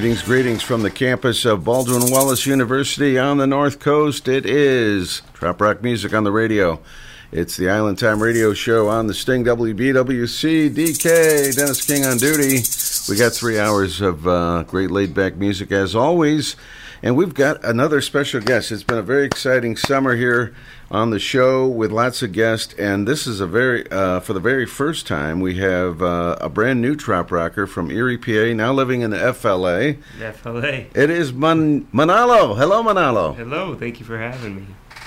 Greetings, greetings from the campus of Baldwin Wallace University on the North Coast. It is Trop Rock Music on the radio. It's the Island Time Radio Show on the Sting WBWC. DK, Dennis King on duty. We got three hours of uh, great laid back music as always. And we've got another special guest. It's been a very exciting summer here on the show with lots of guests. And this is a very, uh, for the very first time, we have uh, a brand new trop rocker from Erie, PA, now living in the FLA. FLA. It is Man- Monallo. Hello, Monallo. Hello, thank you for having me.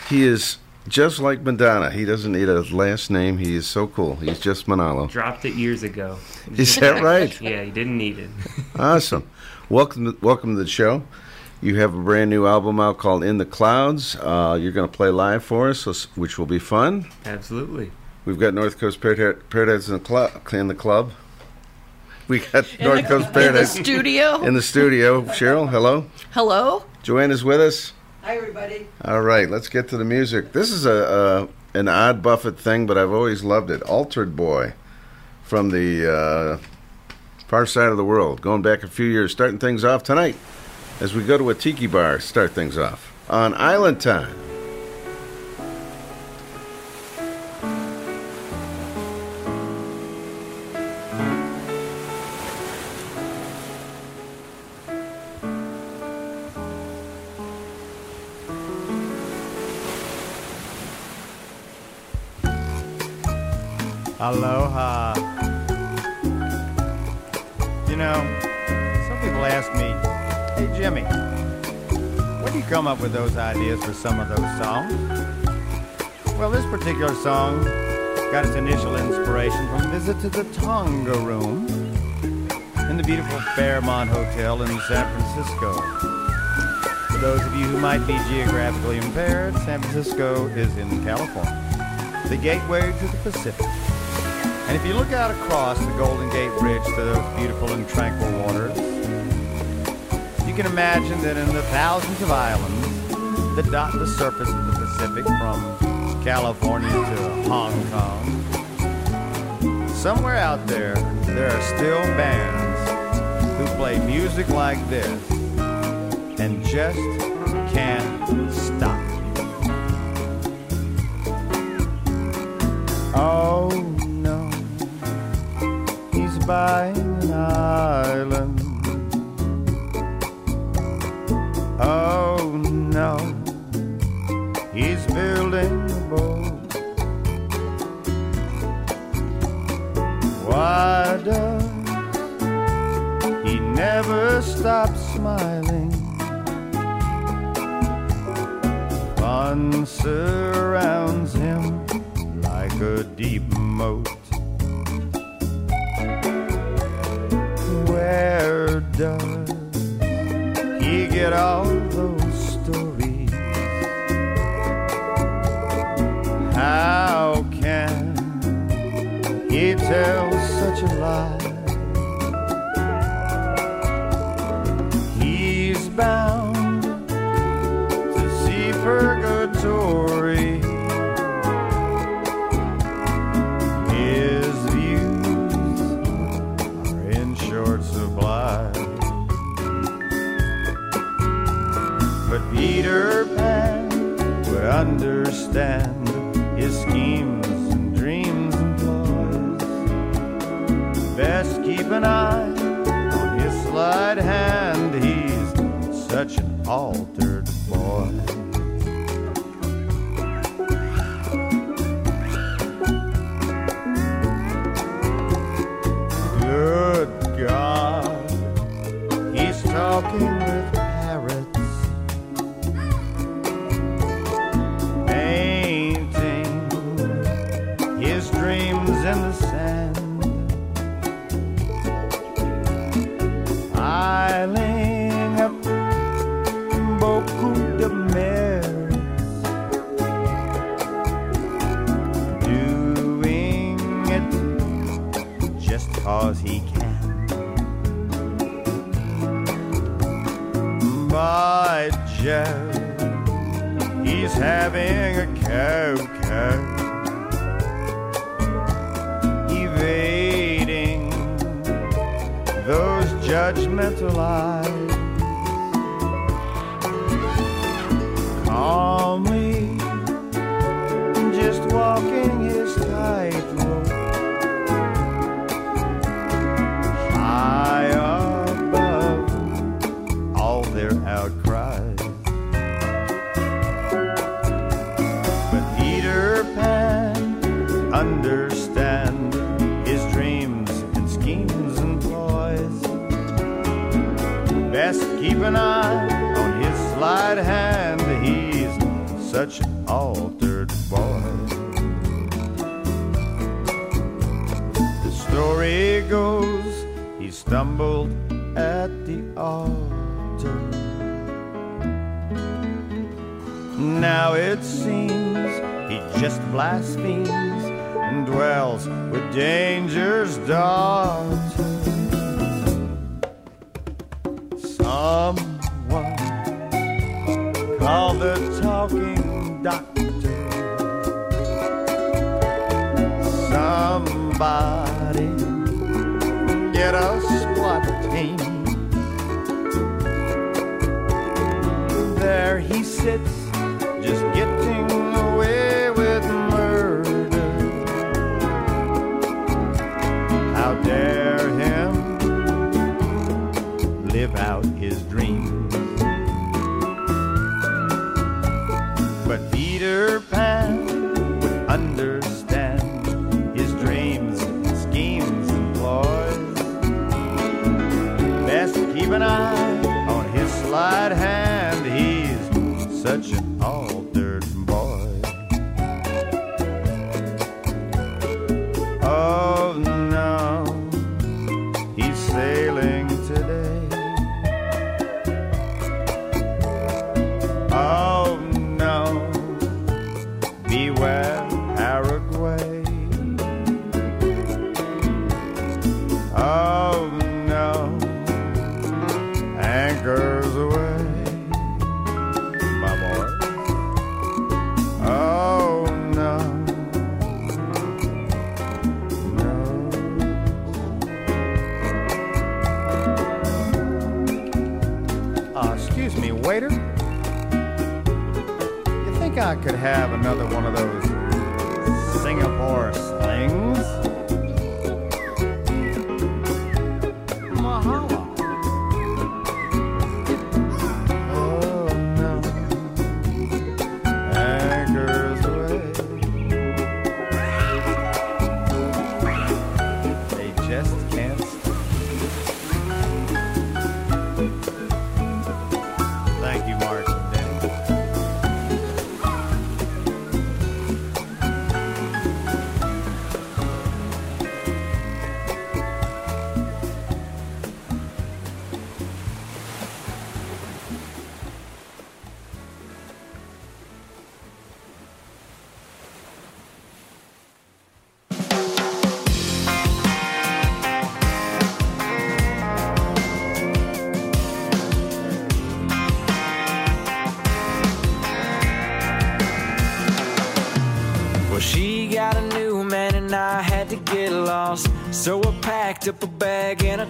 He is just like Madonna. He doesn't need a last name. He is so cool. He's just Monallo. Dropped it years ago. Is that right? Yeah, he didn't need it. Awesome. Welcome, to, welcome to the show. You have a brand new album out called In the Clouds. Uh, you're going to play live for us, which will be fun. Absolutely. We've got North Coast Paradise Paradise in the club. In the club. We got North Coast Paradise. In the Paradise studio. in the studio. Cheryl, hello. Hello. Joanna's with us. Hi, everybody. All right, let's get to the music. This is a, a an odd Buffett thing, but I've always loved it. Altered Boy from the uh, far side of the world, going back a few years, starting things off tonight as we go to a tiki bar. Start things off on Island Time. Aloha. You know, some people ask me, Jimmy, where do you come up with those ideas for some of those songs? Well, this particular song got its initial inspiration from a visit to the Tonga Room in the beautiful Fairmont Hotel in San Francisco. For those of you who might be geographically impaired, San Francisco is in California, the gateway to the Pacific. And if you look out across the Golden Gate Bridge to those beautiful and tranquil waters, you can imagine that in the thousands of islands that dot the surface of the Pacific from California to Hong Kong, somewhere out there, there are still bands who play music like this and just can't stop. Oh no, he's buying an island. Oh no, he's building a boat. Why does he never stop smiling? Fun surrounds him like a deep moat. Where does he get all Best keep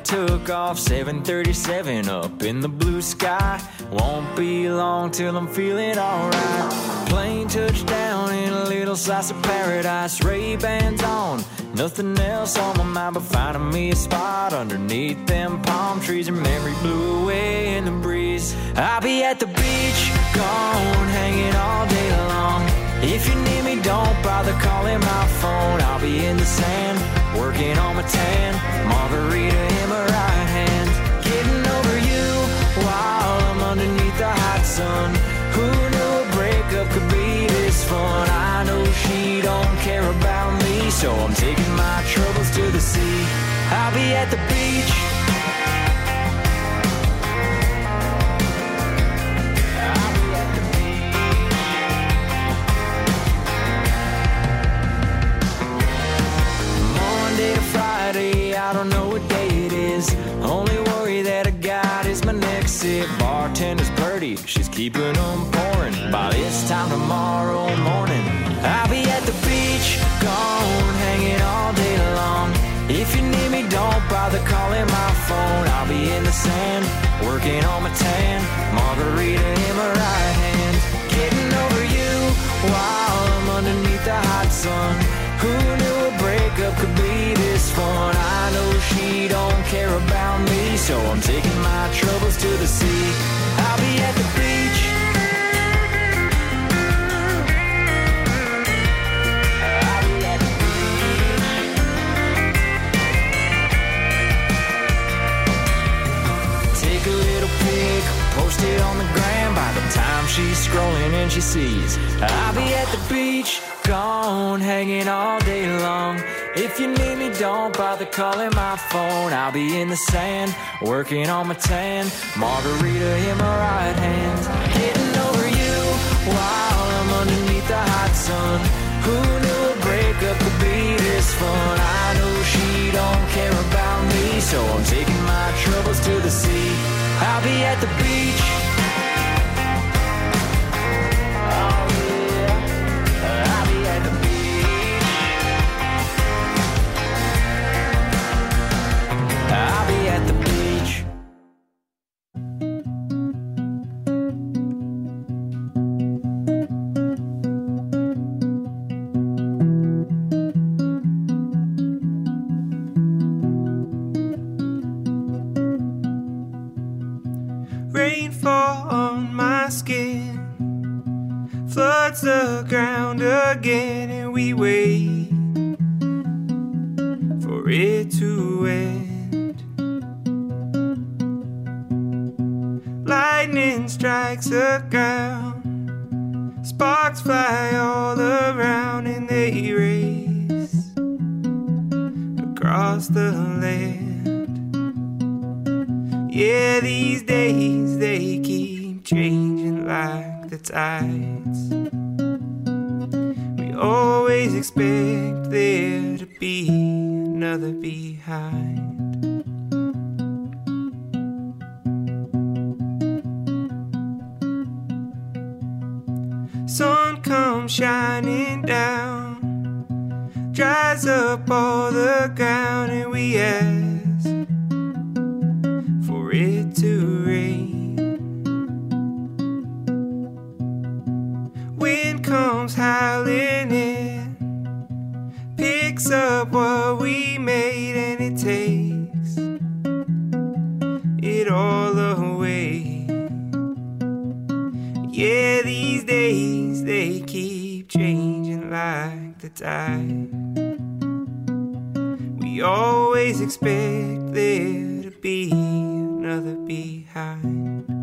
took off 737 up in the blue sky. Won't be long till I'm feeling alright. Plane touchdown in a little slice of paradise. Ray Bans on, nothing else on my mind but finding me a spot underneath them palm trees. And memory blew away in the breeze. I'll be at the beach, gone, hanging all day long. If you need me, don't bother calling my phone. I'll be in the sand, working on my tan. Margarita in my right hand. Getting over you while I'm underneath the hot sun. Who knew a breakup could be this fun? I know she don't care about me, so I'm taking my troubles to the sea. I'll be at the beach. Don't know what day it is. Only worry that I got is my next sip. Bartender's birdie, she's keeping them pouring. By this time tomorrow morning, I'll be at the beach, gone, hanging all day long. If you need me, don't bother calling my phone. I'll be in the sand, working on my tan. Margarita in my right hand, getting over you while I'm underneath the hot sun. Who knew fun? I know she don't care about me, so I'm taking my troubles to the sea. I'll be at the beach. She's scrolling and she sees, I'll be at the beach, gone, hanging all day long. If you need me, don't bother calling my phone. I'll be in the sand, working on my tan. Margarita in my right hand, getting over you while I'm underneath the hot sun. Who knew a breakup could be this fun? I know she don't care about me, so I'm taking my troubles to the sea. I'll be at the beach. Picks up what we made, and it takes it all away. Yeah, these days they keep changing like the tide. We always expect there to be another behind.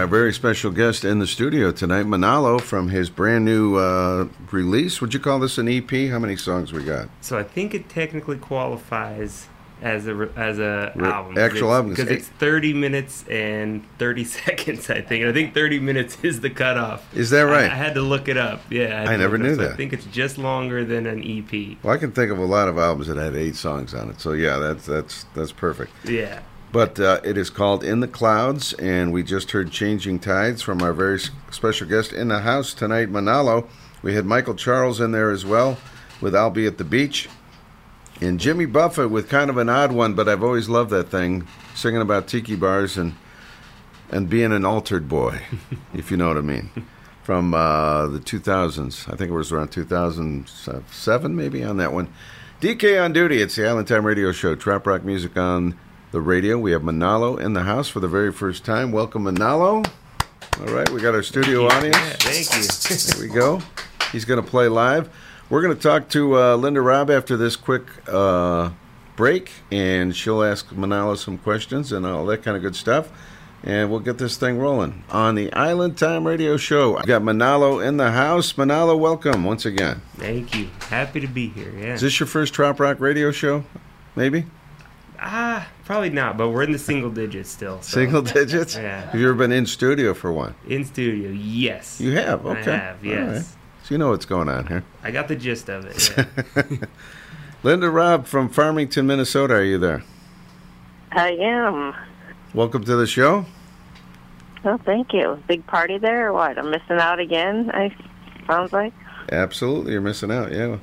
Our very special guest in the studio tonight, Monallo, from his brand new uh, release. Would you call this an EP? How many songs we got? So I think it technically qualifies as a as a Re- album. actual album. because it's 30 minutes and 30 seconds. I think. I think 30 minutes is the cutoff. Is that right? I had to look it up. Yeah, had I never knew up. So that. I think it's just longer than an EP. Well, I can think of a lot of albums that had eight songs on it. So yeah, that's that's that's perfect. Yeah. But uh, it is called In the Clouds, and we just heard Changing Tides from our very special guest in the house tonight, Monallo. We had Michael Charles in there as well with I'll Be at the Beach. And Jimmy Buffett with kind of an odd one, but I've always loved that thing, singing about tiki bars and and being an altered boy, if you know what I mean. From uh, the 2000s. I think it was around 2007, maybe, on that one. DK on duty. It's the Island Time Radio Show. Trop rock music on the radio. We have Monallo in the house for the very first time. Welcome, Monallo. All right, we got our studio audience. Yeah, thank you. There we go. He's going to play live. We're going to talk to uh, Linda Robb after this quick uh, break, and she'll ask Monallo some questions and all that kind of good stuff. And we'll get this thing rolling on the Island Time Radio Show. I got Monallo in the house. Monallo, welcome once again. Thank you. Happy to be here. Yeah. Is this your first Trop Rock radio show? Maybe? Ah, probably not, but we're in the single digits still. so- Single digits? Yeah. Have you ever been in studio for one? In studio, yes. You have? Okay. I have, yes. All right. So you know what's going on here. I got the gist of it. Yeah. Linda Robb from Farmington, Minnesota. Are you there? I am. Welcome to the show. Oh, thank you. Big party there or what? I'm missing out again, I sounds like. Absolutely, you're missing out. Yeah,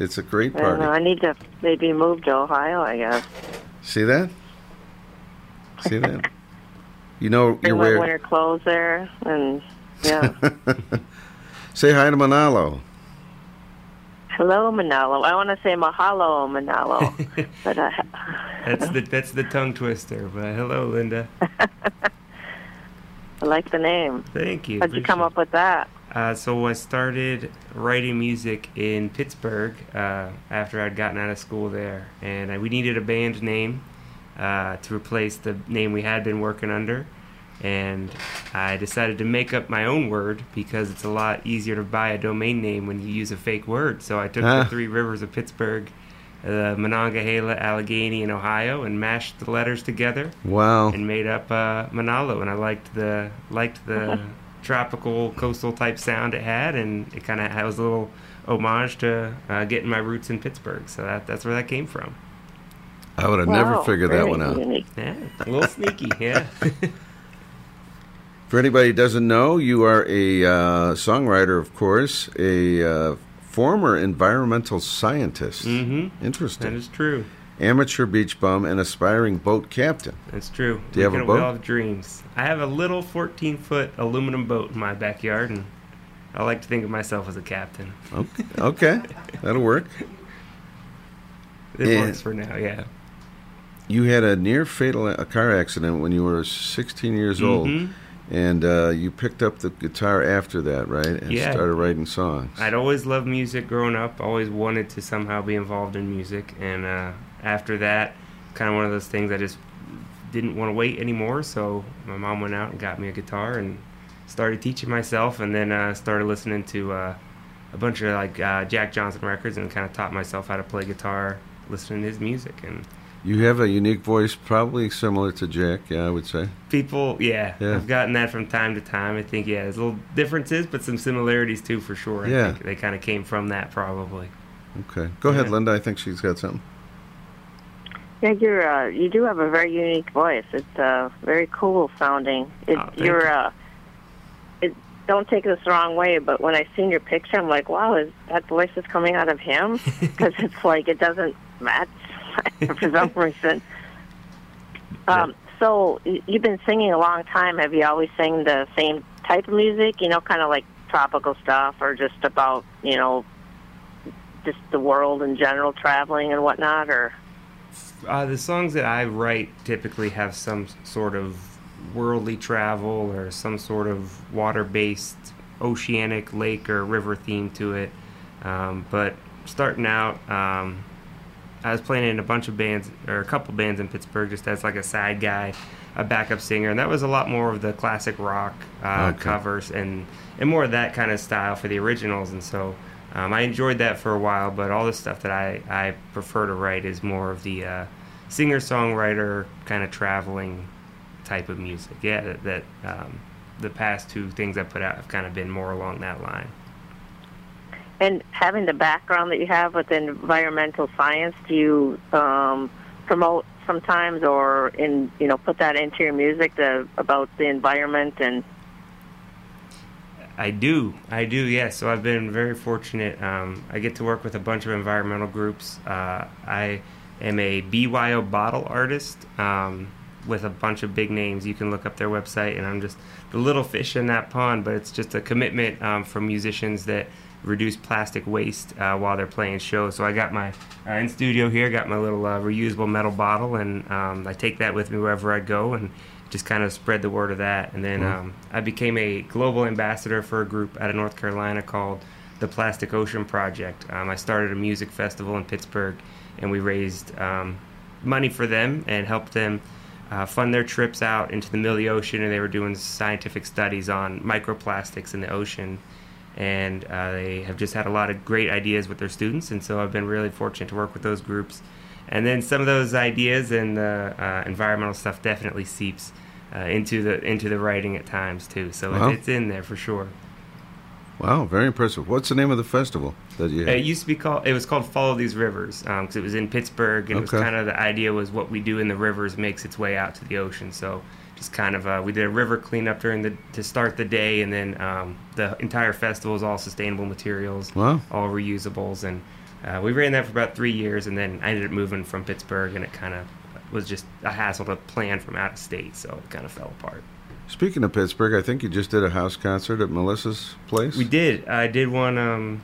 it's a great I don't know. party. I need to maybe move to Ohio, I guess. See that? See that? You know you're my wearing. winter clothes there, and yeah. Say hi to Monallo. Hello, Monallo. I want to say mahalo, Monallo, but uh, That's the that's the tongue twister. But hello, Linda. I like the name. Thank you. How'd you come up with that? Uh, so I started writing music in Pittsburgh uh, after I'd gotten out of school there, and I, we needed a band name uh, to replace the name we had been working under. And I decided to make up my own word because it's a lot easier to buy a domain name when you use a fake word. So I took the three rivers of Pittsburgh, uh, Monongahela, Allegheny, and Ohio, and mashed the letters together Wow. and made up uh, Monallo, and I liked the liked the tropical coastal type sound it had, and it kind of was a little homage to uh, getting my roots in Pittsburgh. So that that's where that came from. I would have never figured that one out. unique. Yeah, a little sneaky. Yeah, For anybody who doesn't know, you are a uh, songwriter, of course, a uh, former environmental scientist. mm-hmm. Interesting. That is true. Amateur beach bum and aspiring boat captain. That's true. Do you have a boat? We all have dreams. I have a little 14 foot aluminum boat in my backyard, and I like to think of myself as a captain. Okay, okay. that'll work. It Yeah. works for now. Yeah. You had a near fatal a car accident when you were 16 years old, Mhm. and uh, you picked up the guitar after that, right? And Yeah. started writing songs. I'd always loved music growing up. Always wanted to somehow be involved in music, and uh, after that, kind of one of those things I just didn't want to wait anymore. So my mom went out and got me a guitar and started teaching myself, and then uh, started listening to uh, a bunch of like uh, Jack Johnson records, and kind of taught myself how to play guitar, listening to his music, and You have a unique voice, probably similar to Jack. Yeah, I would say. people, yeah, Yeah. I've gotten that from time to time. I think yeah, there's little differences, but some similarities too, for sure. I Yeah. think they kind of came from that probably. Okay, go ahead, Linda. I think she's got something. Yeah, you're uh, you do have a very unique voice. It's uh, very cool sounding. It, Oh, you're you. uh, it don't take this the wrong way, but when I seen your picture, I'm like, wow, is that voice is coming out of him? Because it's like it doesn't match for some reason. Um, so you've been singing a long time. Have you always sang the same type of music? You know, kind of like tropical stuff, or just about you know, just the world in general, traveling and whatnot, or Uh, the songs that I write typically have some sort of worldly travel or some sort of water-based oceanic lake or river theme to it. Um, but starting out, um, I was playing in a bunch of bands or a couple bands in Pittsburgh just as like a side guy, a backup singer, and that was a lot more of the classic rock uh, Okay. covers and and more of that kind of style for the originals. And so um, I enjoyed that for a while. But all the stuff that I I prefer to write is more of the uh, singer songwriter kind of traveling type of music. Yeah, that, that um, the past two things I put out have kind of been more along that line. and having the background that you have with environmental science, do you um, promote sometimes, or in you know put that into your music the, about the environment and I do. I do, yes. So I've been very fortunate. Um, I get to work with a bunch of environmental groups. Uh, I am a BYO bottle artist um, with a bunch of big names. You can look up their website, and I'm just the little fish in that pond, but it's just a commitment um, from musicians that reduce plastic waste uh, while they're playing shows. So I got my, uh, in studio here, got my little uh, reusable metal bottle, and um, I take that with me wherever I go, and just kind of spread the word of that. And then um, I became a global ambassador for a group out of North Carolina called the Plastic Ocean Project. Um, I started a music festival in Pittsburgh, and we raised um, money for them and helped them uh, fund their trips out into the middle of the ocean. And they were doing scientific studies on microplastics in the ocean. And uh, they have just had a lot of great ideas with their students. And so I've been really fortunate to work with those groups. And then some of those ideas and the uh, environmental stuff definitely seeps uh, into the into the writing at times too. So Wow. it, it's in there for sure. Wow, very impressive. What's the name of the festival that you It used to be called. It was called Follow These Rivers because it was in Pittsburgh, and it was kind of the idea was what we do in the rivers makes its way out to the ocean. So just kind of uh, we did a river cleanup during the to start the day, and then um, the entire festival is all sustainable materials, Wow. all reusables, and uh, we ran that for about three years, and then I ended up moving from Pittsburgh, and it kind of was just a hassle to plan from out of state, so it kind of fell apart. Speaking of Pittsburgh, I think you just did a house concert at Melissa's place. We did. I did one um,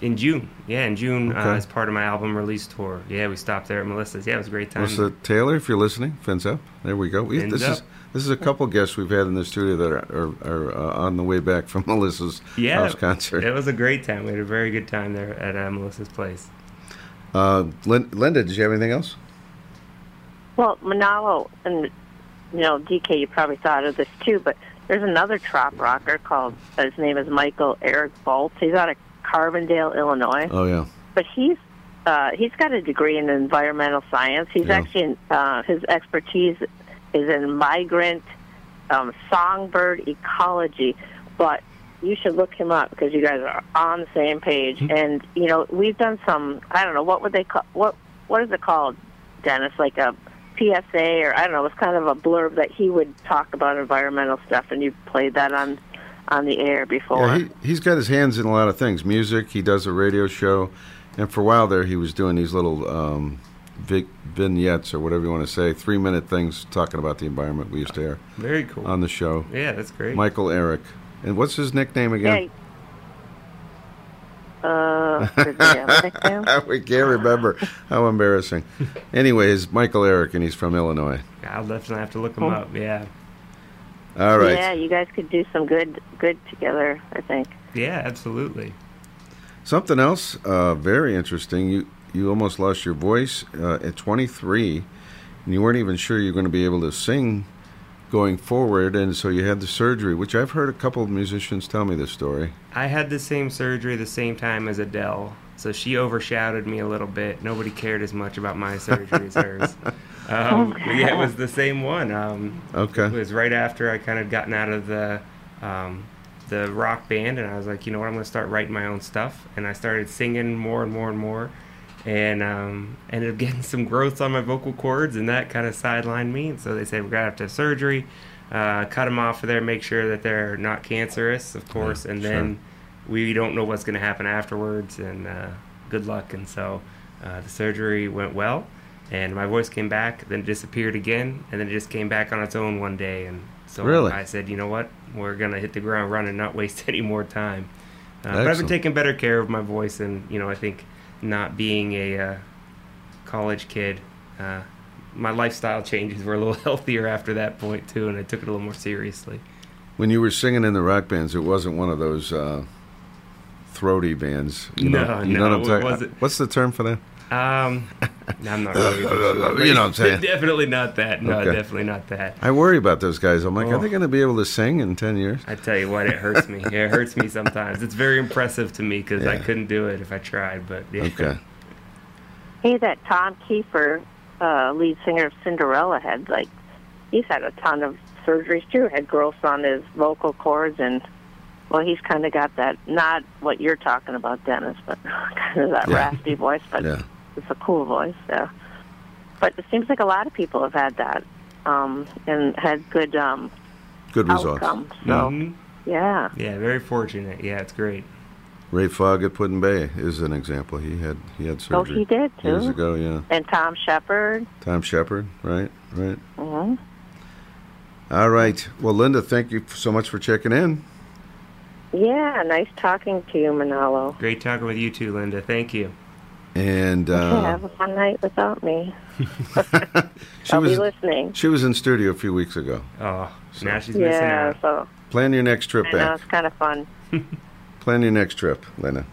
in June. Yeah, in June uh, as part of my album release tour. Yeah, we stopped there at Melissa's. Yeah, it was a great time. Melissa Taylor, if you're listening, fins up. There we go. We, Fins this is up. this is a couple guests we've had in the studio that are, are, are uh, on the way back from Melissa's yeah, house concert. It was a great time. We had a very good time there at uh, Melissa's place. Uh, Lin- Linda, did you have anything else? Well, Monallo and you know DK, you probably thought of this too, but there's another trop rocker called his name is Michael Eric Bolts. He's out of Carbondale, Illinois. Oh yeah. but he's uh, he's got a degree in environmental science. He's Yeah. actually in, uh, his expertise is in migrant um, songbird ecology. But you should look him up because you guys are on the same page. And you know we've done some I don't know what would they call what what is it called, Dennis? Like a PSA or I don't know. It's kind of a blurb that he would talk about environmental stuff, and you played that on on the air before. Yeah, he, he's got his hands in a lot of things. Music, he does a radio show, and for a while there, he was doing these little um, vic- vignettes or whatever you want to say, three minute things talking about the environment we used to air Very cool. on the show. yeah, that's great. Michael Eric. And what's his nickname again? Yeah. Uh, did they have a nickname? we can't remember. How embarrassing. Anyways, Michael Eric, and he's from Illinois. I'll definitely have to look him Oh. up. Yeah. All right. Yeah, you guys could do some good good together. I think. Yeah, absolutely. Something else uh, very interesting. You you almost lost your voice uh, at 23, and you weren't even sure you're going to be able to sing going forward, and so you had the surgery, which I've heard a couple of musicians tell me this story. I had the same surgery the same time as Adele, so she overshadowed me a little bit. Nobody cared as much about my surgery as hers. Um, but yeah, it was the same one. Um, Okay. It was right after I kind of gotten out of the um, the rock band, and I was like, you know what, I'm going to start writing my own stuff. And I started singing more and more and more, and um, ended up getting some growths on my vocal cords, and that kind of sidelined me. And so they said we're gonna have to have surgery. uh, cut them off of there, make sure that they're not cancerous, of course, and then we don't know what's going to happen afterwards. And uh, good luck. And so uh, the surgery went well, and my voice came back, then it disappeared again, and then it just came back on its own one day. And so Really? I said, you know what, we're going to hit the ground running, not waste any more time. Uh, but I've been taking better care of my voice, and you know, I think not being a uh, college kid, uh, my lifestyle changes were a little healthier after that point too, and I took it a little more seriously. When you were singing in the rock bands, it wasn't one of those uh, throaty bands. You No, know, you no, know what I'm it talking- wasn't. What's the term for that? Um, I'm not really. sure. You know what I'm saying. Definitely not that. No, Okay. definitely not that. I worry about those guys. I'm like, are Oh. they going to be able to sing in 10 years? I tell you what, it hurts me. it hurts me sometimes. It's very impressive to me because I couldn't do it if I tried. But yeah. Okay. Hey, that Tom Kiefer, uh, lead singer of Cinderella, had like he's had a ton of surgeries too. Had growths on his vocal cords, and well, he's kind of got that not what you're talking about, Dennis, but kind of that Yeah. raspy voice. But Yeah. It's a cool voice. Yeah. But it seems like a lot of people have had that um, and had good um, Good results. outcomes. So Mhm. yeah. Yeah, very fortunate. Yeah, it's great. Ray Fogg at Put-in-Bay is an example. He had he had surgery Oh, he did too. years ago. Yeah, And Tom Shepard. Tom Shepard. Right, right. hmm All right. Well, Linda, thank you so much for checking in. Yeah, nice talking to you, Monallo. Great talking with you too, Linda. Thank you. And Okay, uh, have a fun night without me. she I'll was be listening. she was in studio a few weeks ago. Oh, now she's missing Yeah, out. so Plan your next trip I know back. it's kind of fun. Plan your next trip, Linda.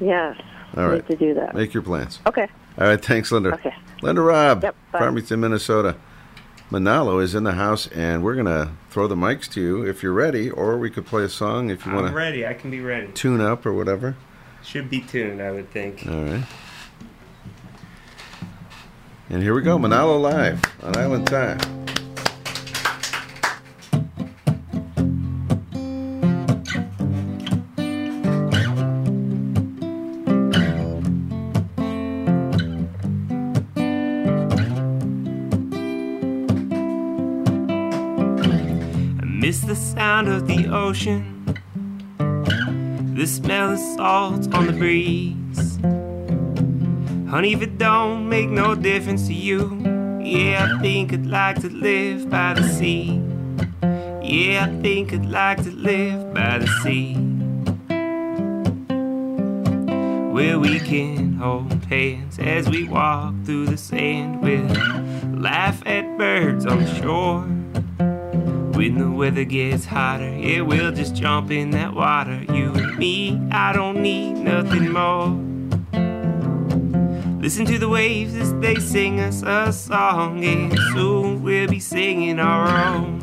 Yes, All need to do that. Make your plans. Okay. All right. Thanks, Linda. Okay. Linda Robb, Yep, bye. Farmington, Minnesota. Monallo is in the house, and we're gonna throw the mics to you if you're ready, or we could play a song if you want I'm ready. I can be ready. tune up or whatever. Should be tuned, I would think. All right. And here we go, Monallo Live on Island Time. I miss the sound of the ocean, the smell of salt on the breeze. Honey, if it don't make no difference to you, yeah, I think I'd like to live by the sea. Yeah, I think I'd like to live by the sea. Where we can hold hands as we walk through the sand. We'll laugh at birds on the shore. When the weather gets hotter, yeah, we'll just jump in that water. You and me, I don't need nothing more. Listen to the waves as they sing us a song, and soon we'll be singing our own.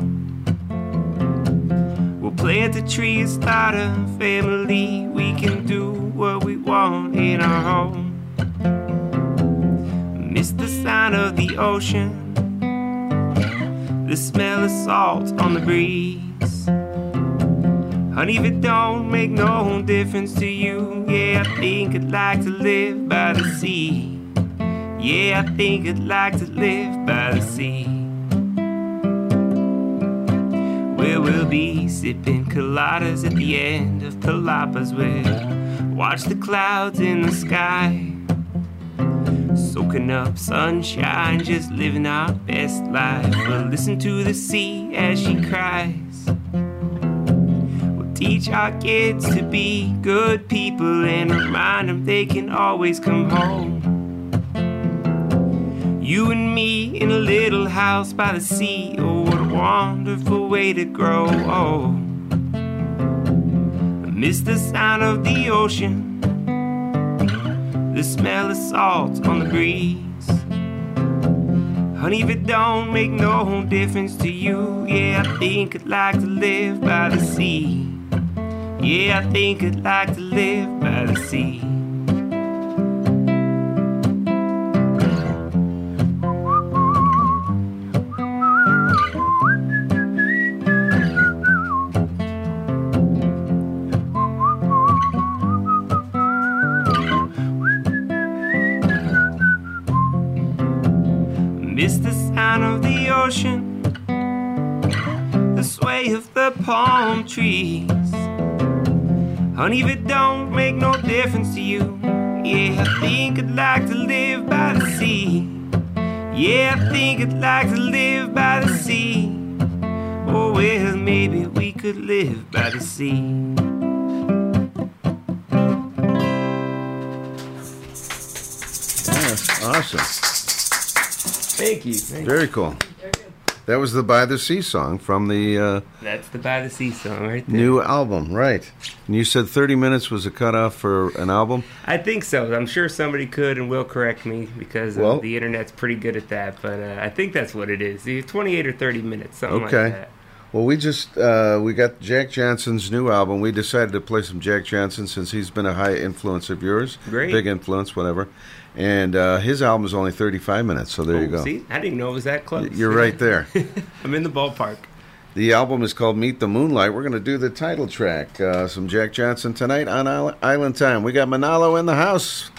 We'll plant a tree and start a family. We can do what we want in our home. Miss the sound of the ocean the smell of salt on the breeze. Honey, if it don't make no difference to you, yeah, I think I'd like to live by the sea. Yeah, I think I'd like to live by the sea. Where we'll be sipping coladas at the end of palapas. We'll watch the clouds in the sky. Soaking up sunshine, just living our best life. We'll listen to the sea as she cries. We'll teach our kids to be good people and remind them they can always come home. You and me in a little house by the sea. Oh, what a wonderful way to grow. Oh, I miss the sound of the ocean the smell of salt on the breeze. Honey, if it don't make no difference to you, yeah, I think I'd like to live by the sea. Yeah, I think I'd like to live by the sea. Palm trees. Honey, if it don't make no difference to you, yeah, I think I'd like to live by the sea. Yeah, I think I'd like to live by the sea. Oh, well, maybe we could live by the sea. Yes, awesome. Thank you. Thank you. Very cool. That was the By the Sea song from the uh, That's the By the Sea song right there. new album, right? And you said 30 minutes was a cutoff for an album? I think so. I'm sure somebody could and will correct me because uh, Well- the internet's pretty good at that. But uh, I think that's what it is. 28 or 30 minutes, something Okay. like that. Well, we just uh, we got Jack Johnson's new album. We decided to play some Jack Johnson since he's been a high influence of yours, Great. big influence, whatever. And uh, his album is only 35 minutes, so there you Oh, go. See, I didn't know it was that close. You're right there. I'm in the ballpark. The album is called Meet the Moonlight. We're going to do the title track. Uh, some Jack Johnson tonight on Island Time. We got Monallo in the house.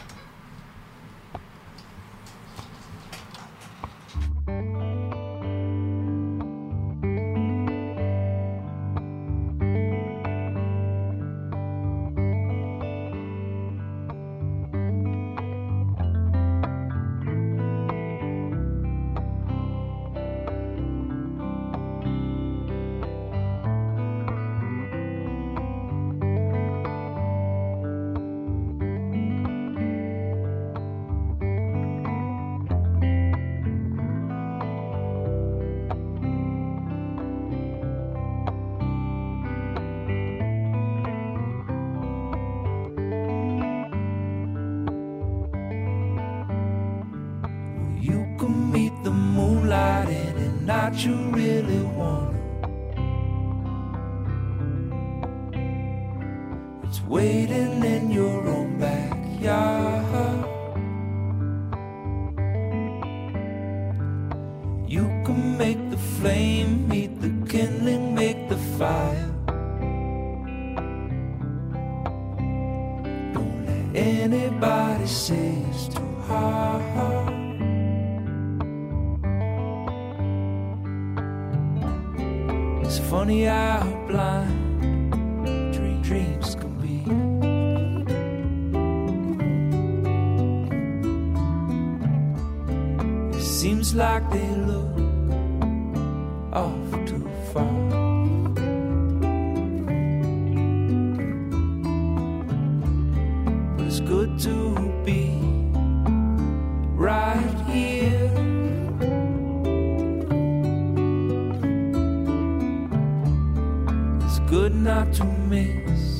Good not to miss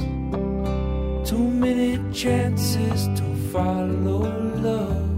too many chances to follow love.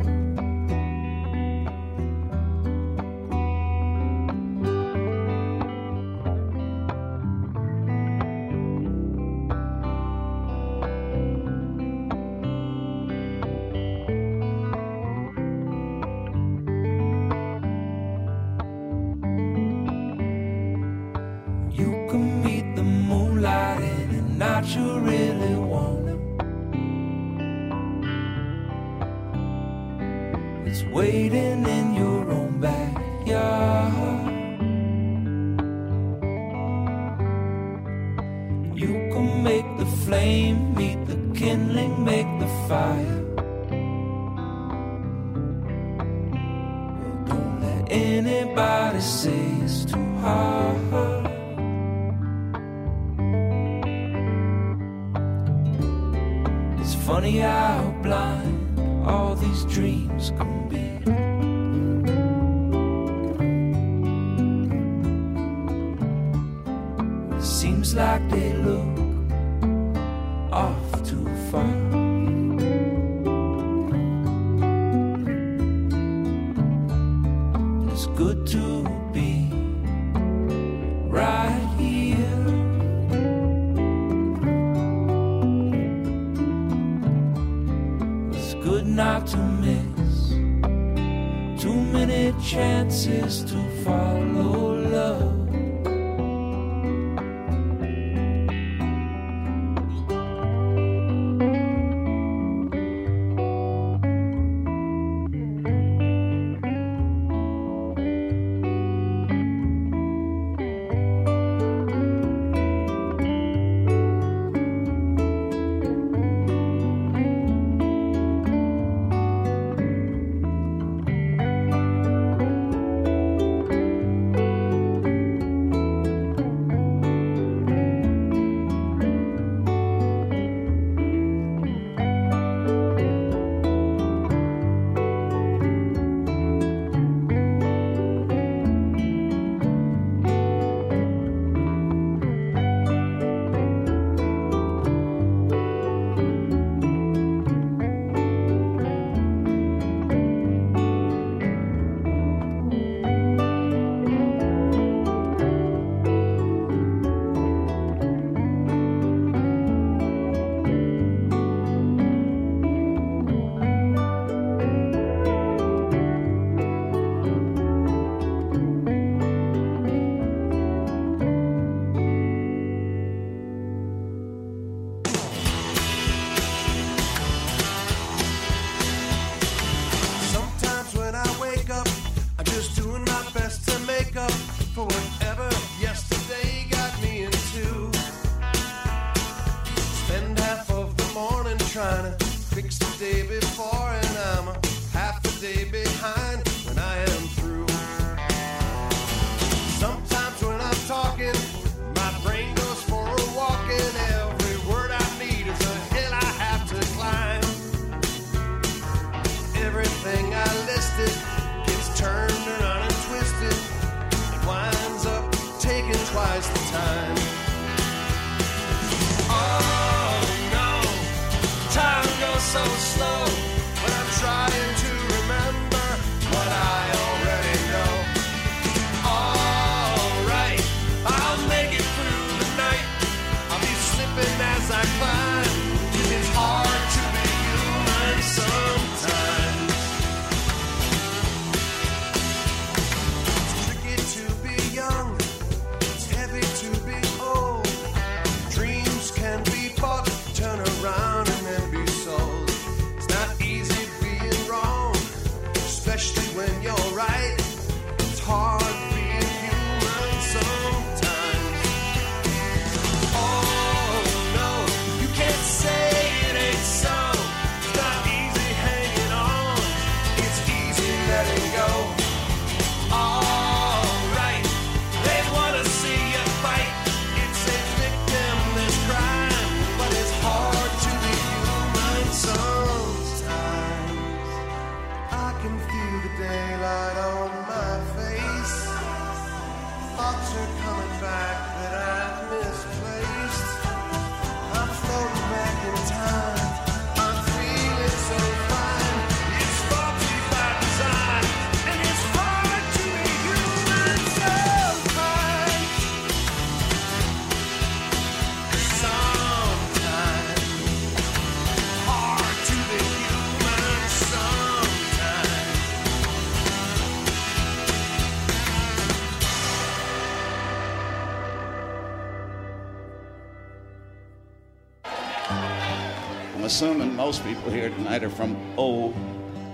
here tonight are from Ohio.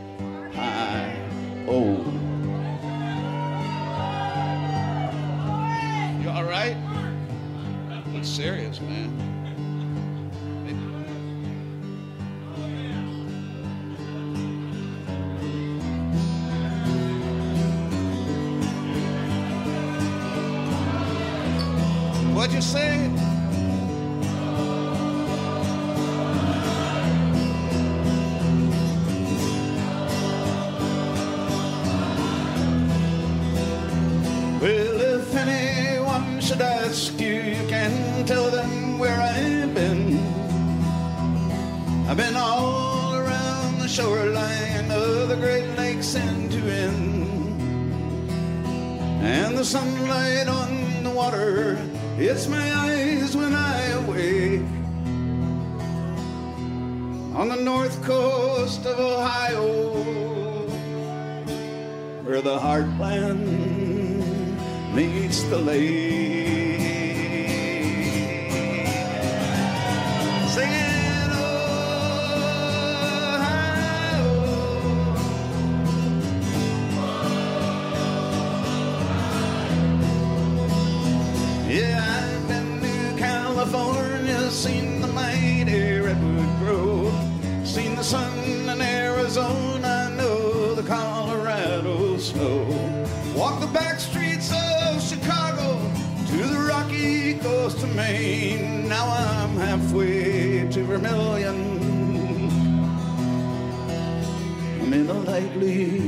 Oh. You all right? I'm serious, man. What'd you say? sunlight on the water. It's my eyes when I awake. On the north coast of Ohio, where the heartland meets the lake. lightly.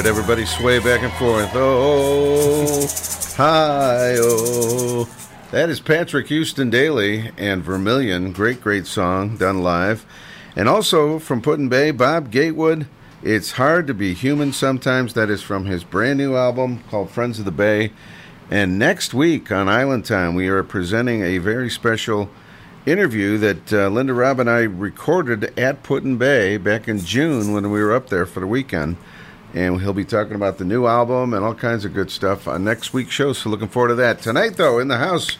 Right, everybody, sway back and forth. Oh, hi, oh. That is Patrick Houston Daly and Vermilion. Great, great song done live. And also from Put-in-Bay, Bob Gatewood. It's hard to be human sometimes. That is from his brand new album called Friends of the Bay. And next week on Island Time, we are presenting a very special interview that uh, Linda Robb and I recorded at Put-in-Bay back in June when we were up there for the weekend. And he'll be talking about the new album and all kinds of good stuff on next week's show. So looking forward to that. Tonight, though, in the house,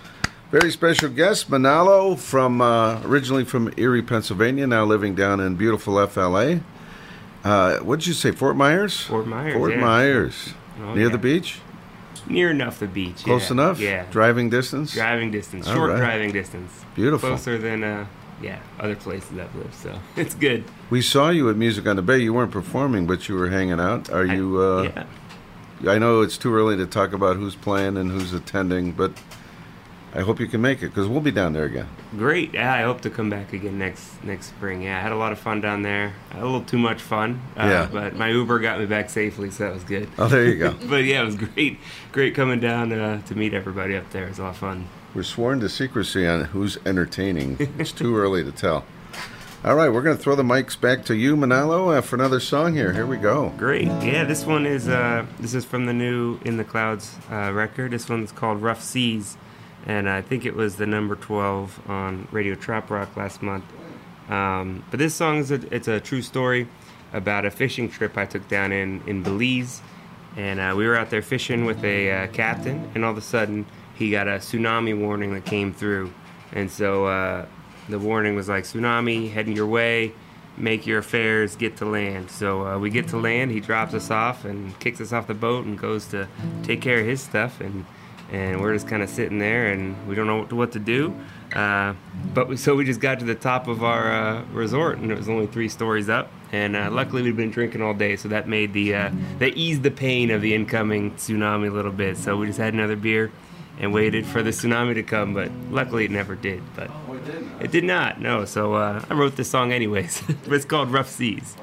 very special guest, Monallo, from uh, originally from Erie, Pennsylvania, now living down in beautiful FLA. Uh, what did you say, Fort Myers? Fort Myers. Fort yeah. Myers. Oh, Near yeah. the beach? Near enough the beach. Close yeah. enough? Yeah. Driving distance? Driving distance. All Short right. driving distance. Beautiful. Closer than uh, yeah, other places I've lived. So it's good. We saw you at Music on the Bay. You weren't performing, but you were hanging out. Are you? Uh, yeah. I know it's too early to talk about who's playing and who's attending, but I hope you can make it because we'll be down there again. Great. Yeah, I hope to come back again next next spring. Yeah, I had a lot of fun down there. I a little too much fun. Uh, Yeah. But my Uber got me back safely, so that was good. Oh, there you go. but yeah, it was great. Great coming down uh, to meet everybody up there. It was a lot of fun. We're sworn to secrecy on who's entertaining. it's too early to tell. All right, we're going to throw the mics back to you, Monallo, uh, for another song here. Here we go. Great. Yeah, this one is uh, this is from the new In the Clouds uh, record. This one's called Rough Seas, and I think it was the number twelve on Radio Trop Rock last month. Um, but this song is a, it's a true story about a fishing trip I took down in in Belize, and uh, we were out there fishing with a uh, captain, and all of a sudden he got a tsunami warning that came through, and so uh, the warning was like tsunami heading your way make your affairs, get to land. So uh, we get to land. He drops us off and kicks us off the boat and goes to take care of his stuff. And and we're just kind of sitting there and we don't know what to, do. Uh, but we, so we just got to the top of our uh, resort and it was only three stories up. And uh, luckily we'd been drinking all day, so that made the uh, that eased the pain of the incoming tsunami a little bit. So we just had another beer and waited for the tsunami to come. But luckily it never did. But it did not. No. So uh, I wrote this song anyways. it's called Rough Seas.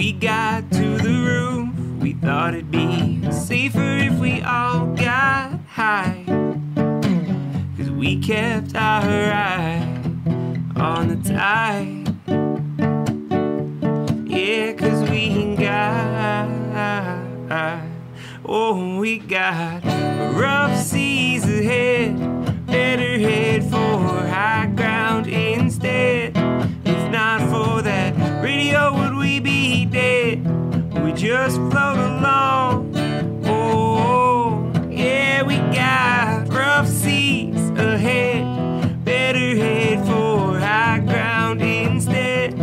We got to the roof. We thought it'd be safer if we all got high. Cause we kept our eye on the tide. Yeah, cause we got, oh, we got rough seas ahead. Better head for high ground instead. If not for that radio, would just float along. Oh, yeah, we got rough seas ahead. Better head for high ground instead.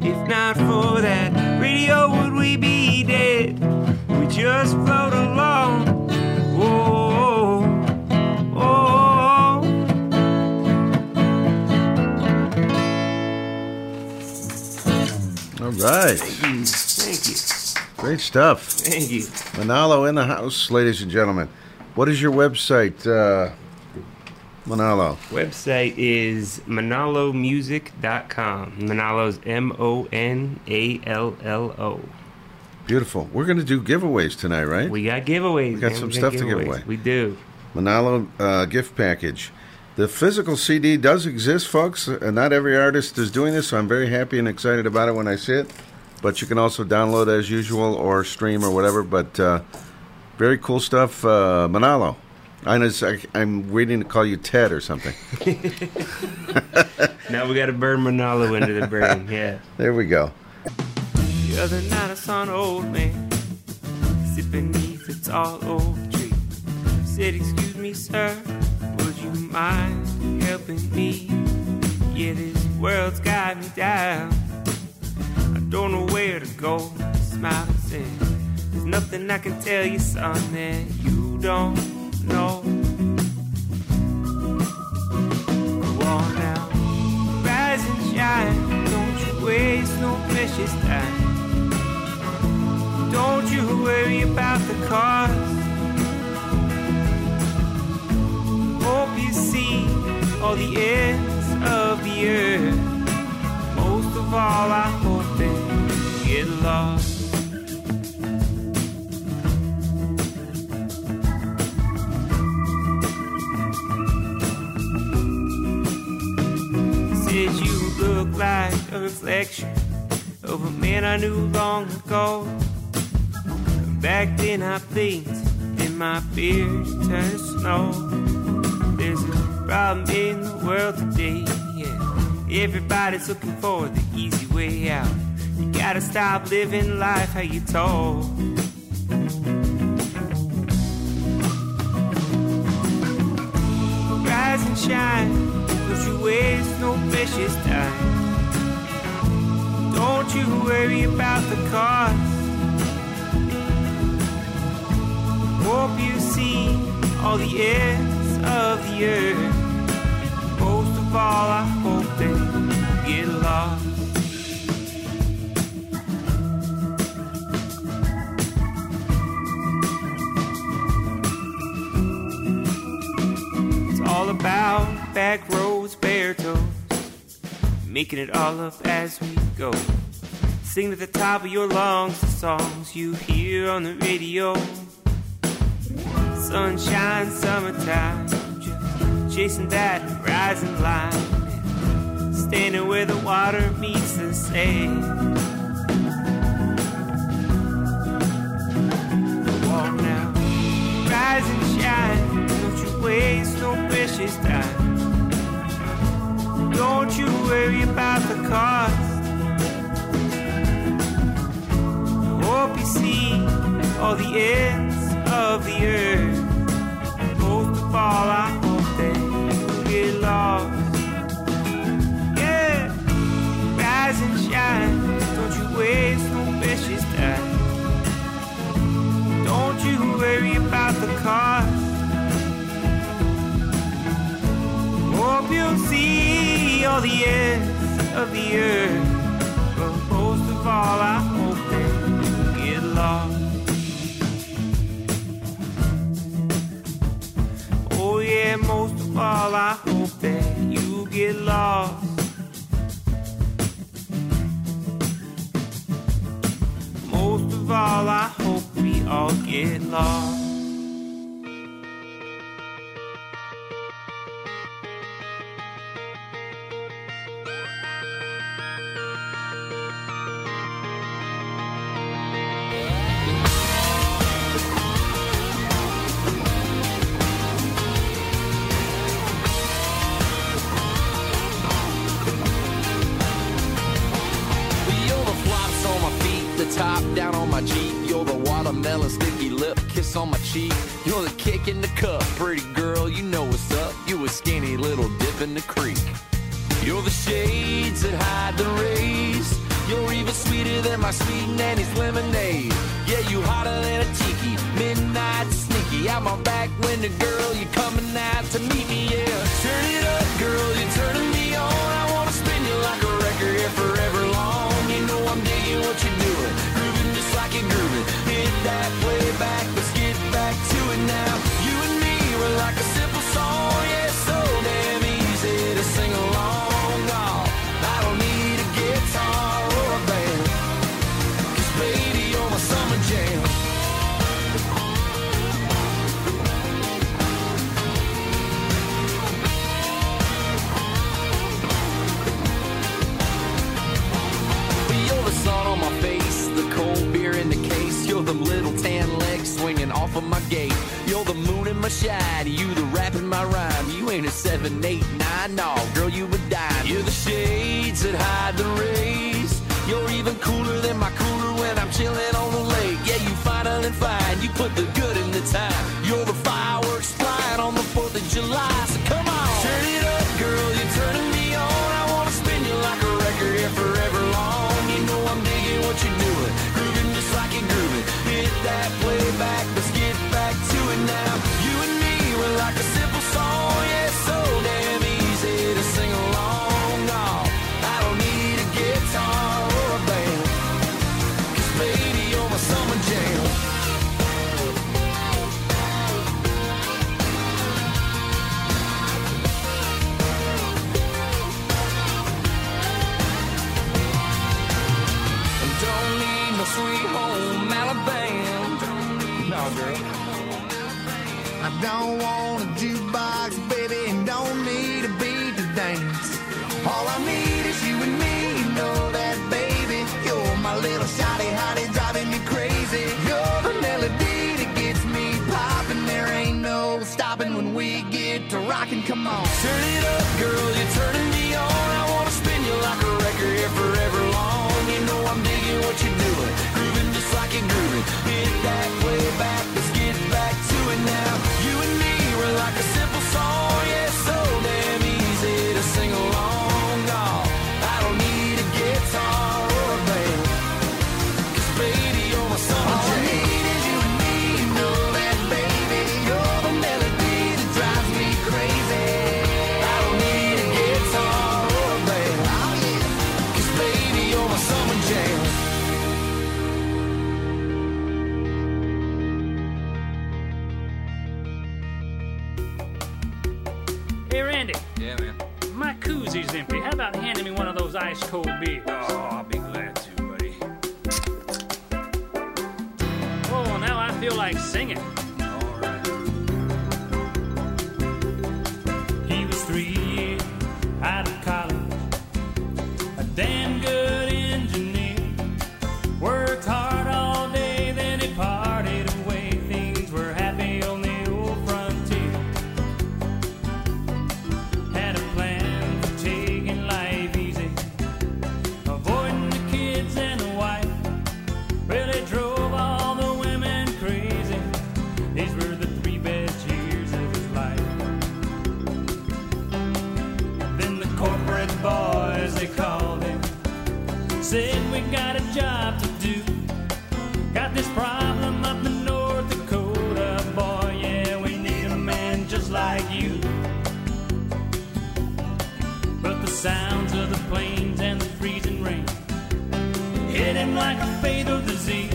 If not for that radio, would we be dead? We just float along. Oh, oh, oh. All right. Great stuff. Thank you. Monallo in the house, ladies and gentlemen. What is your website, uh, Monallo? Website is monallomusic.com. Monallo's M O N A L L O. Beautiful. We're going to do giveaways tonight, right? We got giveaways. We got man. some We stuff to give away. We do. Monallo uh, gift package. The physical CD does exist, folks, and not every artist is doing this, so I'm very happy and excited about it when I see it. But you can also download as usual or stream or whatever. But uh, very cool stuff. Uh, Monallo. I know, I, I'm waiting to call you Ted or something. Now we got to burn Monallo into the brain. Yeah. There we go. The other night I saw an old man sit beneath a tall oak tree. Said, Excuse me, sir, would you mind helping me? Yeah, this world's got me down. Don't know where to go. Smile and said, There's nothing I can tell you, son, that you don't know. Go on now, rise and shine. Don't you waste no precious time. Don't you worry about the cost. Hope you see all the ends of the earth. Most of all, I hope that get lost. Said you look like a reflection of a man I knew long ago. Back then I blinked and my beard turned snow. There's a problem in the world today, yeah. Everybody's looking for the easy way out. You gotta stop living life how you told. Rise and shine, don't you waste no precious time. Don't you worry about the cost. Hope you see all the ends of the earth. Most of all, I hope that you get lost. About back roads, bare toes, making it all up as we go. Sing at the top of your lungs the songs you hear on the radio. Sunshine, summertime, just chasing that rising line, standing where the water meets the sand. Rise and shine, waste, don't wish it's time. Don't you worry about the cost. I hope you see all the ends of the earth. Most of all, I hope that you get lost. Yeah, rise and shine. Don't you waste, no precious time. Don't you worry about the cost. Hope you'll see all the ends of the earth. But most of all, I hope that you get lost. Oh, yeah, most of all, I hope that you get lost. Most of all, I hope we all get lost. cheek. You're the kick in the cup, pretty girl, you know what's up. You a skinny little dip in the creek. You're the shades that hide the rays. You're even sweeter than my sweet nanny time. come on. Turn it it's coat. job to do. Got this problem up in North Dakota, boy, yeah, we need a man just like you. But the sounds of the plains and the freezing rain hit him like a fatal disease.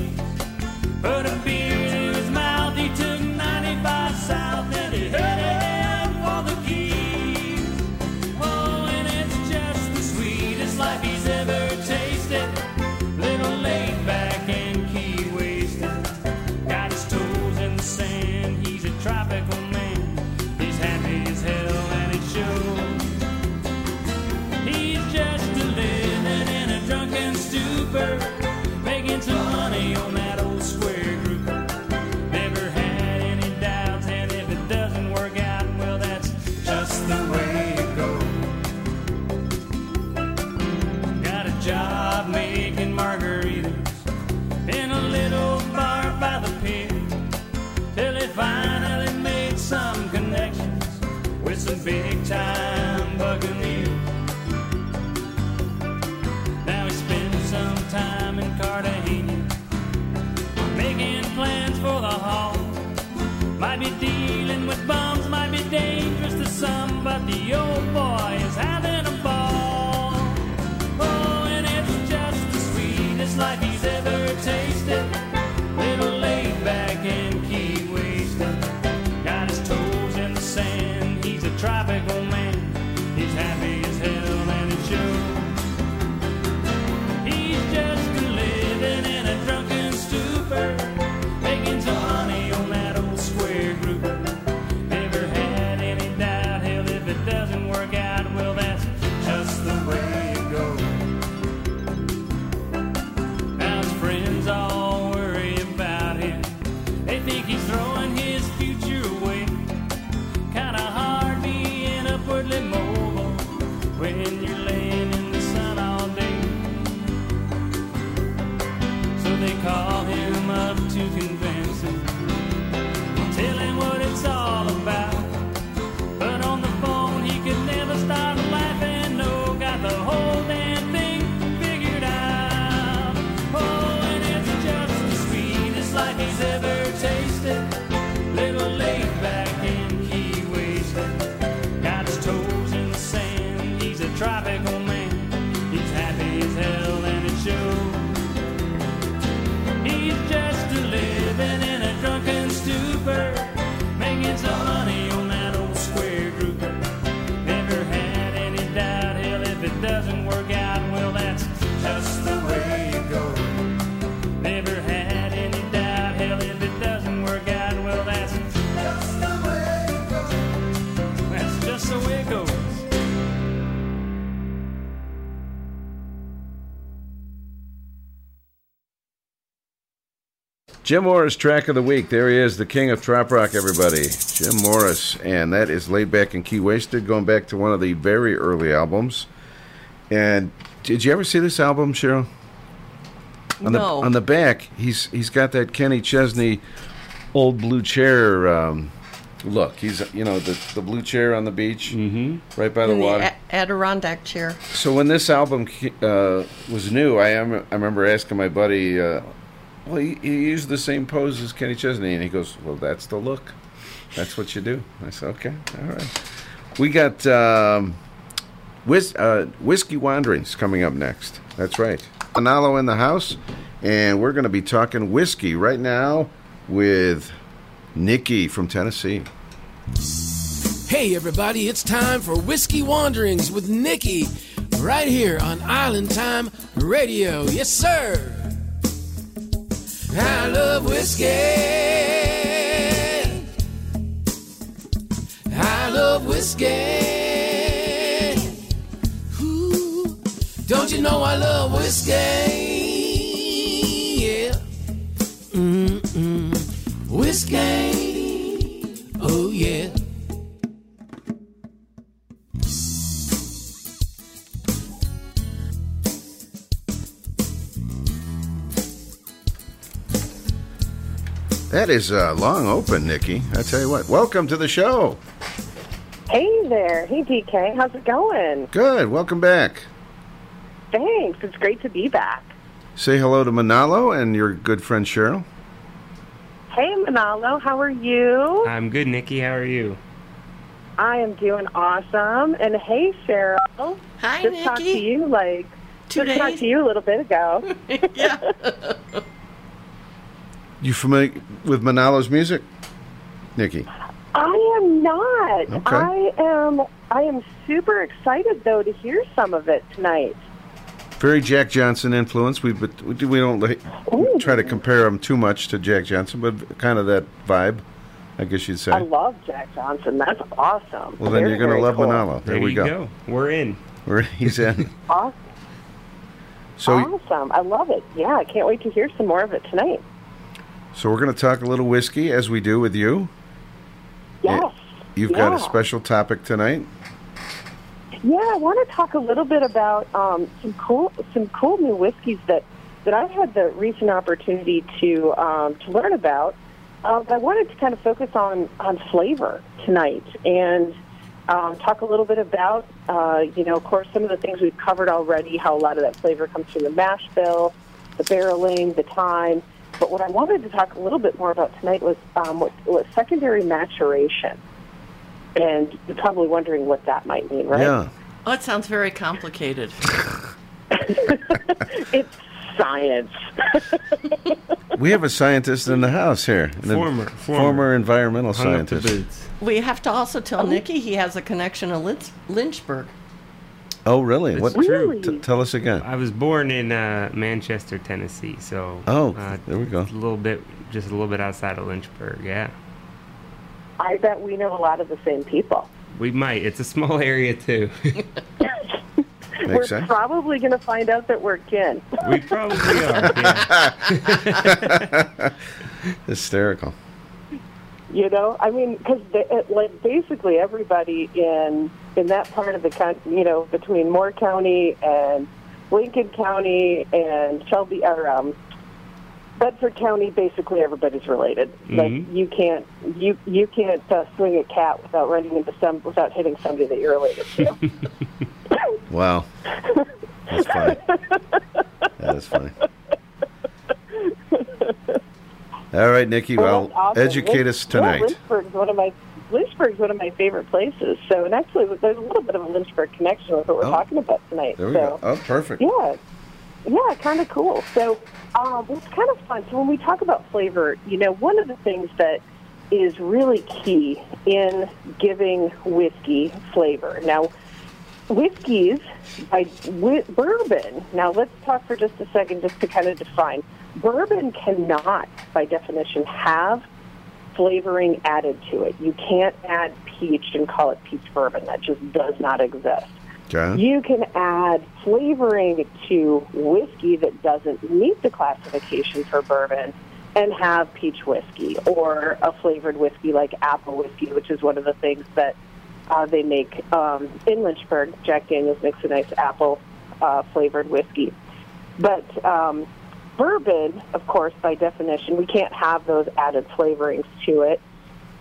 Big time buccaneers. Now he spends some time in Cartagena making plans for the haul. Might be dealing with bums, might be dangerous to some, but the old boy is having a ball. Oh, and it's just the sweetest life he's ever tasted. Jim Morris track of the week. There he is, the king of trop rock, everybody. Jim Morris. And that is Laid Back and Key Wasted, going back to one of the very early albums. And did you ever see this album, Cheryl? On the, No. on the back, he's he's got that Kenny Chesney old blue chair um, look. He's you know the the blue chair on the beach, mm-hmm. right by the in water. Adirondack chair. So when this album uh, was new, I am I remember asking my buddy, uh, well, he, he used the same pose as Kenny Chesney, and he goes, "Well, that's the look. That's what you do." I said, "Okay, all right." We got um, Whis- uh, whiskey wanderings coming up next. That's right, Monallo in the house, and we're going to be talking whiskey right now with Nikki from Tennessee. Hey, everybody, it's time for Whiskey Wanderings with Nikki right here on Island Time Radio. Yes, sir. I love whiskey. I love whiskey. Ooh, don't you know I love whiskey? Yeah. Mm-mm. Whiskey. Oh, yeah. That is uh, long open, Nikki. I tell you what. Welcome to the show. Hey there. Hey, DK. How's it going? Good. Welcome back. Thanks. It's great to be back. Say hello to Monallo and your good friend Cheryl. Hey, Monallo. How are you? I'm good, Nikki. How are you? I am doing awesome. And hey, Cheryl. Hi, just talked to you like Two just talked days? to you a little bit ago. You familiar with Monallo's music, Nikki? I am not. Okay. I am. I am super excited though to hear some of it tonight. Very Jack Johnson influence. We but we do- we don't like, try to compare him too much to Jack Johnson, but kind of that vibe, I guess you'd say. I love Jack Johnson. That's awesome. Well, then Very, you're going to love cool. Monallo. There, There we you go. go. We're in. We're, he's in. Awesome. So, awesome. I love it. Yeah, I can't wait to hear some more of it tonight. So we're going to talk a little whiskey as we do with you. Yes. You've got a special topic tonight. Yeah, I want to talk a little bit about um, some cool some cool new whiskeys that that I've had the recent opportunity to um, to learn about. Uh, I wanted to kind of focus on on flavor tonight and um, talk a little bit about uh, you know, of course, some of the things we've covered already. How a lot of that flavor comes from the mash bill, the barreling, the time. But what I wanted to talk a little bit more about tonight was um, what, what secondary maturation. And you're probably wondering what that might mean, right? Yeah. Oh, it sounds very complicated. it's science. We have a scientist in the house here. Former- former, former. environmental Hung up the scientist. We have to also tell Nikki he has a connection to Lynch- Lynchburg. Oh, really? It's what? true. T- tell us again. I was born in uh, Manchester, Tennessee, so Oh, uh, there we go. A little bit, just a little bit outside of Lynchburg. Yeah, I bet we know a lot of the same people. we might. It's a small area too. we're sense. probably going to find out that we're kin. we probably are. Hysterical. You know, I mean, because like basically everybody in in that part of the country, you know, between Moore County and Lincoln County and Shelby or um, Bedford County, basically everybody's related. Like Mhm. you can't you you can't uh, swing a cat without running into some without hitting somebody that you're related to. Wow. That's funny. That is funny. All right, Nikki. Well, that's awesome. educate Lynch- us tonight. Yeah, Lynchburg's one of my Lynchburg's one of my favorite places. So, and actually, there's a little bit of a Lynchburg connection with what we're Oh. talking about tonight. there we so, go. Oh, perfect. Yeah, yeah, kind of cool. So, um, it's kind of fun. So, when we talk about flavor, you know, one of the things that is really key in giving whiskey flavor. Now, whiskeys by wi- bourbon. Now, let's talk for just a second, just to kind of define. Bourbon cannot, by definition, have flavoring added to it. You can't add peach and call it peach bourbon. That just does not exist. Okay. You can add flavoring to whiskey that doesn't meet the classification for bourbon and have peach whiskey or a flavored whiskey like apple whiskey, which is one of the things that uh, they make um, in Lynchburg. Jack Daniels makes a nice apple uh, flavored whiskey. But um, bourbon, of course, by definition, we can't have those added flavorings to it.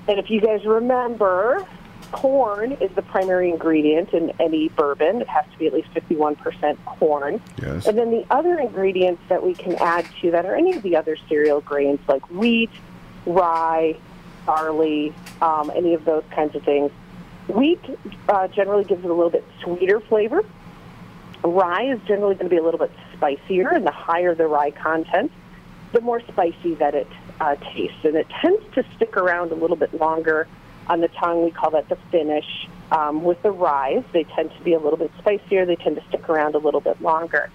And if you guys remember, corn is the primary ingredient in any bourbon. It has to be at least 51% corn. Yes. And then the other ingredients that we can add to that are any of the other cereal grains like wheat, rye, barley, um, any of those kinds of things. Wheat uh, generally gives it a little bit sweeter flavor. Rye is generally going to be a little bit spicier, and the higher the rye content, the more spicy that it uh, tastes. And it tends to stick around a little bit longer on the tongue. We call that the finish. Um, with the rye, they tend to be a little bit spicier. They tend to stick around a little bit longer.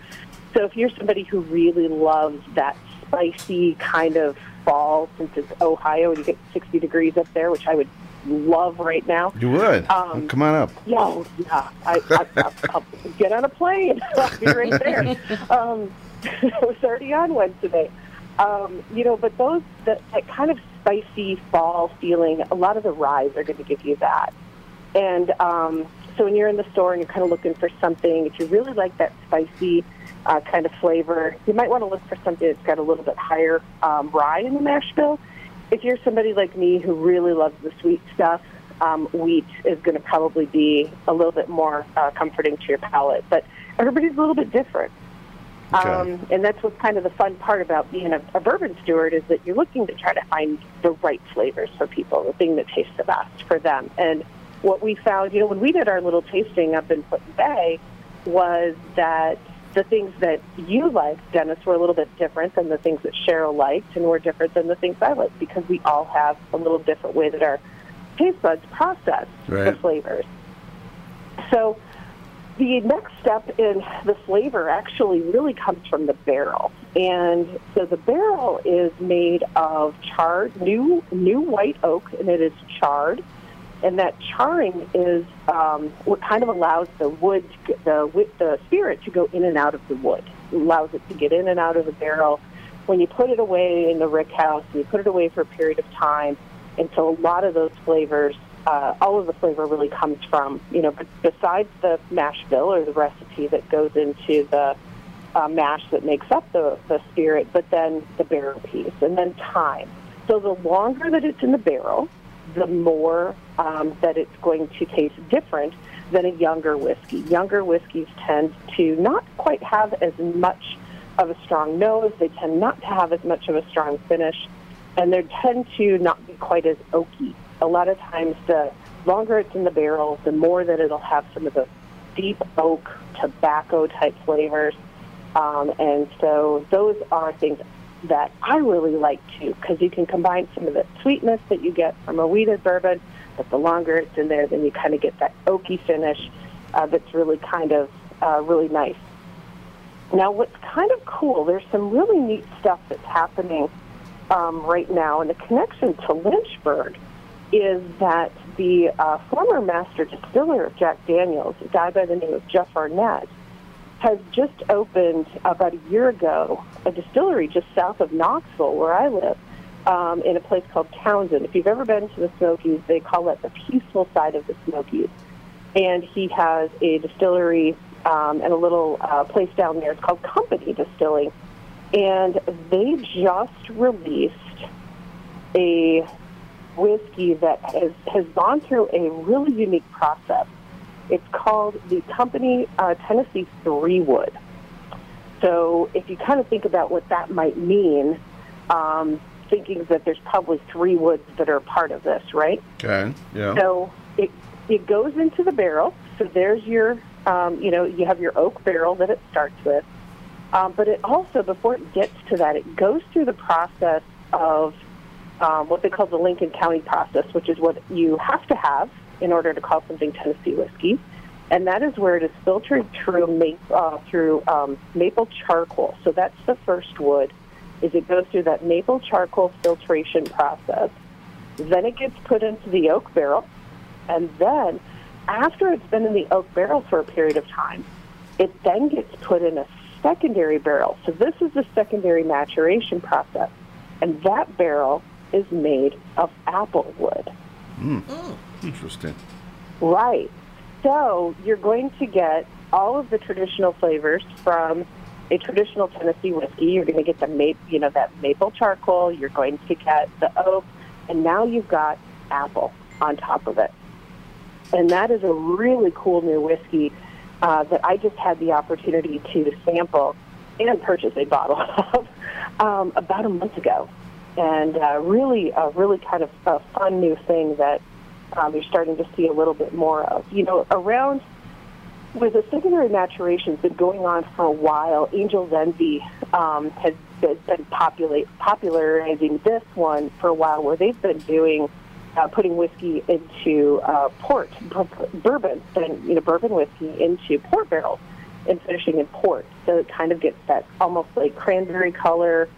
So if you're somebody who really loves that spicy kind of fall, since it's Ohio and you get 60 degrees up there, which I would love right now. You would. Um, Come on up. Yeah, yeah. I, I, I, I'll get on a plane. I'll be right there. Um, I was already on one today. Um, you know, but those that, that kind of spicy fall feeling, a lot of the ryes are going to give you that. And um, so when you're in the store and you're kind of looking for something, if you really like that spicy uh, kind of flavor, you might want to look for something that's got a little bit higher um, rye in the mash bill. If you're somebody like me who really loves the sweet stuff, um, wheat is going to probably be a little bit more uh, comforting to your palate. But everybody's a little bit different. Um, and that's what's kind of the fun part about being a, a bourbon steward is that you're looking to try to find the right flavors for people, the thing that tastes the best for them. And what we found, you know, when we did our little tasting up in Put Bay, was that the things that you liked, Dennis, were a little bit different than the things that Cheryl liked, and were different than the things I liked because we all have a little different way that our taste buds process the flavors. So the next step in the flavor actually really comes from the barrel. And so the barrel is made of charred, new, new white oak, and it is charred. And that charring is um, what kind of allows the wood, the the spirit, to go in and out of the wood. it allows it to get in and out of the barrel. When you put it away in the rick house, you put it away for a period of time, and so a lot of those flavors, uh, all of the flavor really comes from, you know, besides the mash bill or the recipe that goes into the uh, mash that makes up the, the spirit, but then the barrel piece, and then time. So the longer that it's in the barrel, the more um, that it's going to taste different than a younger whiskey. Younger whiskeys tend to not quite have as much of a strong nose. They tend not to have as much of a strong finish, and they tend to not be quite as oaky. A lot of times, the longer it's in the barrel, the more that it'll have some of the deep oak, tobacco type flavors. Um, and so those are things that I really like too, because you can combine some of the sweetness that you get from a wheated bourbon, but the longer it's in there, then you kind of get that oaky finish uh, that's really kind of uh, really nice. Now, what's kind of cool, there's some really neat stuff that's happening um, right now, and the connection to Lynchburg is that the uh, former master distiller of Jack Daniels, a guy by the name of Jeff Arnett, has just opened about a year ago a distillery just south of Knoxville, where I live, um, in a place called Townsend. If you've ever been to the Smokies, they call it the peaceful side of the Smokies. And he has a distillery um, and a little uh, place down there. It's called Company Distilling. And they just released a whiskey that has, has gone through a really unique process. It's called the Company uh, Tennessee Three Wood. So if you kind of think about what that might mean, um, thinking that there's probably three woods that are part of this, right? Okay. Yeah. So it it goes into the barrel. So there's your, um, you know, you have your oak barrel that it starts with. Um, but it also, before it gets to that, it goes through the process of um, what they call the Lincoln County process, which is what you have to have in order to call something Tennessee whiskey. And that is where it is filtered through maple, uh, through um, maple charcoal. So that's the first wood. Is it goes through that maple charcoal filtration process. Then it gets put into the oak barrel, and then after it's been in the oak barrel for a period of time, it then gets put in a secondary barrel. So this is the secondary maturation process, and that barrel is made of apple wood. Hmm. Interesting. Right. So you're going to get all of the traditional flavors from a traditional Tennessee whiskey. You're going to get the maple, you know, that maple charcoal. You're going to get the oak, and now you've got apple on top of it. And that is a really cool new whiskey uh, that I just had the opportunity to sample and purchase a bottle of um, about a month ago. And uh, really, a really kind of a fun new thing that um, you're starting to see a little bit more of. You know, around with the secondary maturation has been going on for a while. Angel's Envy um, has, been populate, popularizing this one for a while, where they've been doing uh, putting whiskey into uh, port, bourbon, and you know bourbon whiskey into port barrels and finishing in port. So it kind of gets that almost like cranberry color.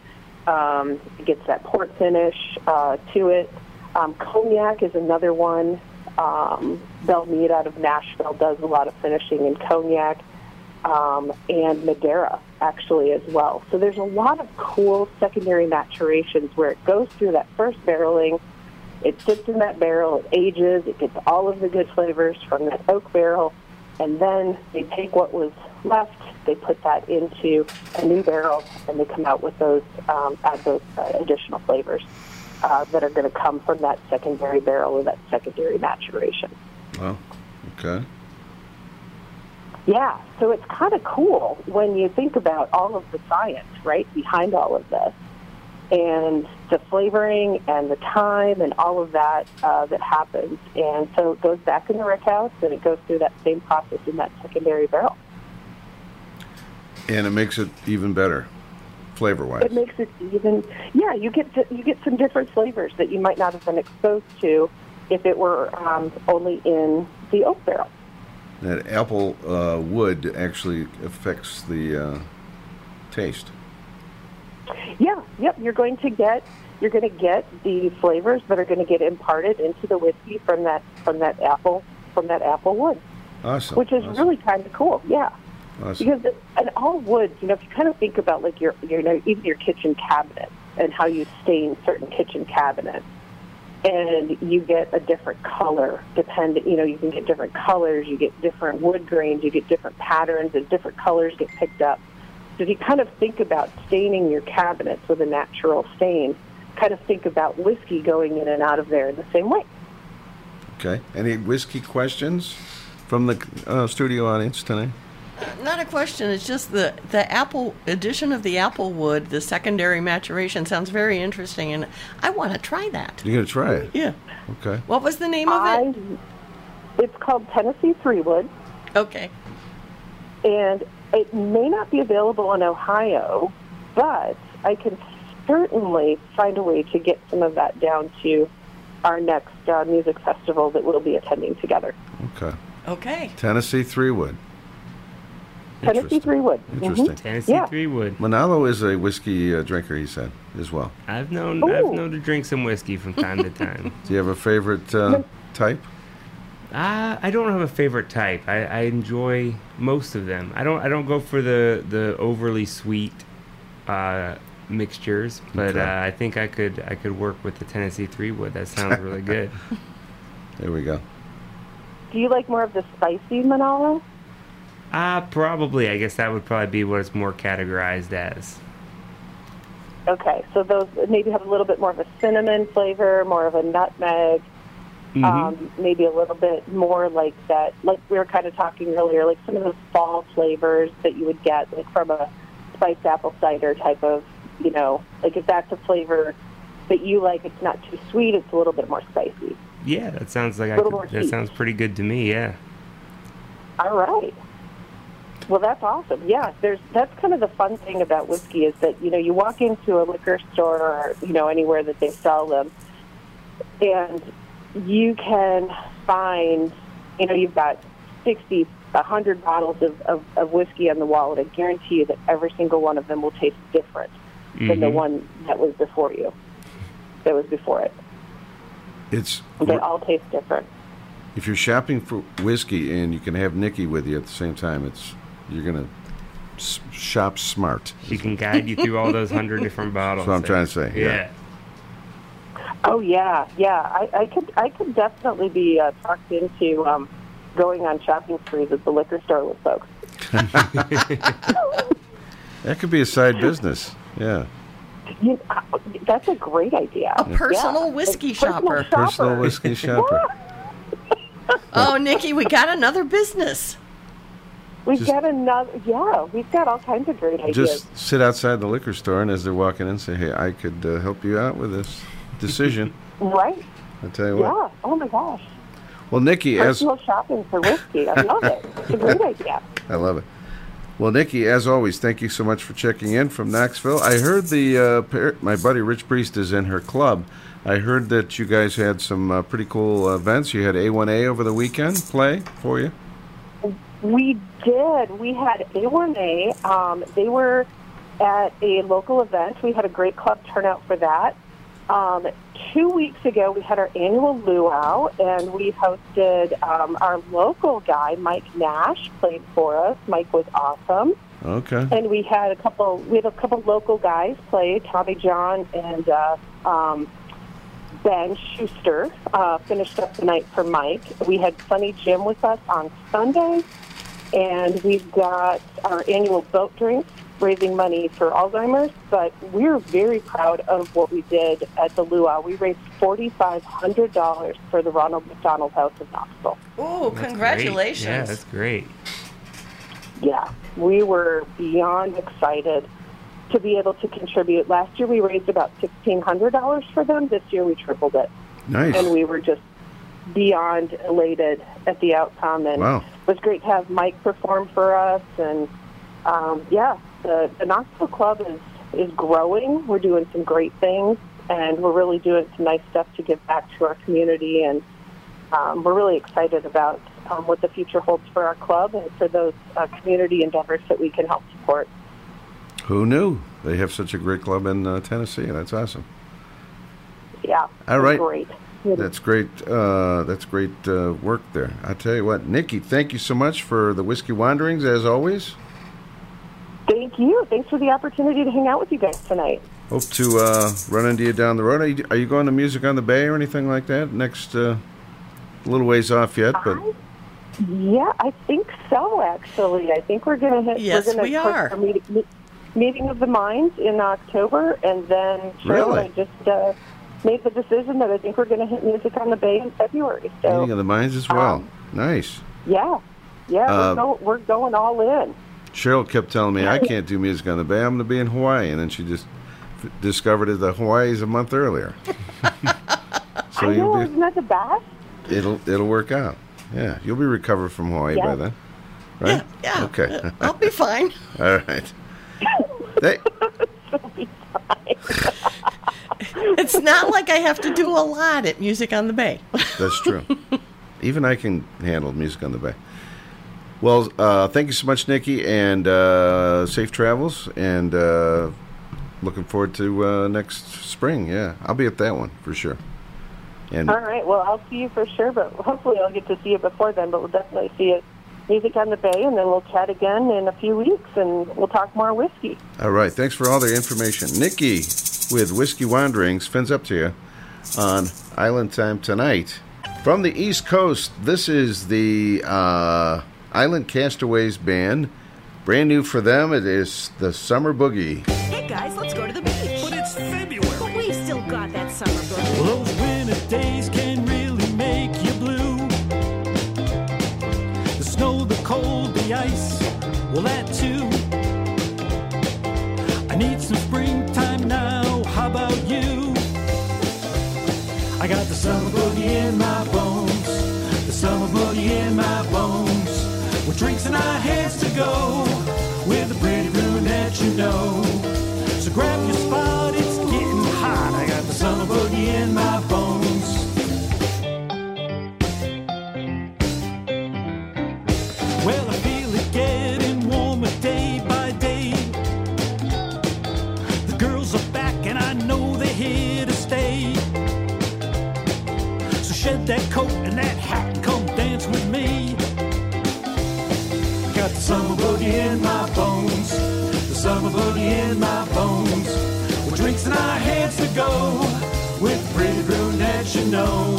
Um, it gets that port finish uh, to it. Um, cognac is another one. Um, Belle Meade out of Nashville does a lot of finishing in cognac um, and Madeira actually as well. So there's a lot of cool secondary maturations where it goes through that first barreling. It sits in that barrel, it ages, it gets all of the good flavors from that oak barrel, and then they take what was left, they put that into a new barrel, and they come out with those, um, add those uh, additional flavors uh, that are going to come from that secondary barrel or that secondary maturation. Well, okay. Yeah, so it's kind of cool when you think about all of the science, right, behind all of this. And the flavoring and the time and all of that uh, that happens. And so it goes back in the rick house and it goes through that same process in that secondary barrel. And it makes it even better, flavor wise. It makes it even, yeah, you get to, you get some different flavors that you might not have been exposed to if it were um, only in the oak barrel. That apple uh, wood actually affects the uh, taste. Yeah, yep. You're going to get you're going to get the flavors that are going to get imparted into the whiskey from that from that apple from that apple wood, Awesome. which is awesome. really kind of cool. Yeah. Awesome. Because and all woods, you know, if you kind of think about like your, your you know, even your kitchen cabinet and how you stain certain kitchen cabinets, and you get a different color. Depend, you know, you can get different colors. You get different wood grains. You get different patterns, and different colors get picked up. So if you kind of think about staining your cabinets with a natural stain, kind of think about whiskey going in and out of there in the same way. Okay. Any whiskey questions from the uh, studio audience tonight? Not a question. It's just the the apple addition of the apple wood, the secondary maturation sounds very interesting, and I want to try that. You're gonna try it. Yeah. Okay. What was the name of it? It's called Tennessee Three Wood. Okay. And it may not be available in Ohio, but I can certainly find a way to get some of that down to our next uh, music festival that we'll be attending together. Okay. Okay. Tennessee Three Wood. Tennessee Three Wood. Interesting. Mhm. Tennessee Yeah. Three Wood. Monallo is a whiskey uh, drinker. He said as well. I've known I've known to drink some whiskey from time to time. Do you have a favorite uh, type? Uh, I don't have a favorite type. I, I enjoy most of them. I don't I don't go for the the overly sweet uh, mixtures, but Okay. uh, I think I could I could work with the Tennessee Three Wood. That sounds really good. There we go. Do you like more of the spicy Monallo? Uh, probably. I guess that would probably be what it's more categorized as. Okay, so those maybe have a little bit more of a cinnamon flavor, more of a nutmeg, Mhm. um, maybe a little bit more like that. Like we were kind of talking earlier, like some of those fall flavors that you would get like from a spiced apple cider type of, you know, like if that's a flavor that you like, it's not too sweet, it's a little bit more spicy. Yeah, that sounds like I could, that sounds pretty good to me. Yeah. All right. Well, that's awesome. Yeah, there's that's kind of the fun thing about whiskey is that you know you walk into a liquor store or you know anywhere that they sell them, and you can find you know you've got sixty, a hundred bottles of, of, of whiskey on the wall, and I guarantee you that every single one of them will taste different than the Mhm. one that was before you, that was before it. It's They all taste different. if you're shopping for whiskey and you can have Nikki with you at the same time, it's you're gonna s- shop smart. She can guide you through all those hundred different bottles. That's what I'm trying to say. Yeah. Oh yeah, yeah. I, I could I could definitely be uh, talked into um, going on shopping sprees at the liquor store with folks. That could be a side business. Yeah. You, uh, that's a great idea. A personal Yeah. whiskey Personal shopper. Personal whiskey shopper. Oh, Nikki, we got another business. We've Just- got another. Yeah, we've got all kinds of great ideas. Just sit outside the liquor store, and as they're walking in, say, "Hey, I could uh, help you out with this decision." right? I tell you what. Yeah. Oh my gosh. Well, Nikki, as Personal shopping for whiskey. I love it. It's a great idea. I love it. Well, Nikki, as always, thank you so much for checking in from Knoxville. I heard the uh, par- my buddy Rich Priest is in her club. I heard that you guys had some uh, pretty cool events. You had A1A over the weekend play for you. We did. We had A1A. Um, they were at a local event. We had a great club turnout for that. Um, two weeks ago, we had our annual luau, and we hosted um, our local guy, Mike Nash, played for us. Mike was awesome. Okay. And we had a couple. We had a couple local guys play. Tommy John and uh, um, Ben Schuster uh, finished up the night for Mike. We had Funny Jim with us on Sunday, and we've got our annual boat drink raising money for Alzheimer's. But we're very proud of what we did at the luau. We raised forty five hundred dollars for the Ronald McDonald House in Knoxville. Oh, congratulations. Great. Yeah, that's great. Yeah, we were beyond excited to be able to contribute. Last year we raised about sixteen hundred dollars for them. This year we tripled it. Nice. And we were just beyond elated at the outcome. And Wow. It was great to have Mike perform for us. And um, yeah, the, the Knoxville Club is is growing. We're doing some great things, and we're really doing some nice stuff to give back to our community. And um, we're really excited about um, what the future holds for our club and for those uh, community endeavors that we can help support. Who knew they have such a great club in uh, Tennessee? That's awesome. Yeah. All right. Great. That's great. Uh, that's great uh, work there. I tell you what, Nikki, thank you so much for the whiskey wanderings as always. Thank you. Thanks for the opportunity to hang out with you guys tonight. Hope to uh, run into you down the road. Are you, are you going to Music on the Bay or anything like that next? Uh, a little ways off yet, but Yeah, I think so. Actually, I think we're going to hit. Yes, we're gonna we put are. our meeting, meeting of the minds in October, and then Cheryl Really? I just uh, made the decision that I think we're going to hit Music on the Bay in February. So meeting of the minds as well. Um, nice. yeah, yeah, Uh, we're, go- we're going all in. Cheryl kept telling me I can't do music on the bay. I'm going to be in Hawaii, and then she just f- discovered that Hawaii is a month earlier. so I know, you'll isn't that the best? it'll it'll work out. Yeah, you'll be recovered from Hawaii by then, right? Yeah, Okay. I'll be fine. All right. They, It's not like I have to do a lot at Music on the Bay. that's true. Even I can handle music on the bay. Well, uh, thank you so much, Nikki, and uh, safe travels. And uh, looking forward to uh, next spring. Yeah, I'll be at that one for sure. And All right. Well, I'll see you for sure, but hopefully I'll get to see you before then. But we'll definitely see you Music on the Bay, and then we'll chat again in a few weeks, and we'll talk more whiskey. All right. Thanks for all the information. Nikki with Whiskey Wanderings fins up to you on Island Time tonight. From the East Coast, this is the uh, Island Castaways Band. Brand new for them, it is the Summer Boogie. Hey guys, let's go to the beach. Well, that too. I need some springtime now. How about you? I got the summer boogie in my bones. The summer boogie in my bones. With drinks in our hands to go. With a pretty brunette you know. So grab your spot, it's getting hot. I got the summer boogie in my bones. That coat and that hat and come dance with me. I got the summer boogie in my bones. The summer boogie in my bones. With drinks in our hands to go. With pretty brunette you know.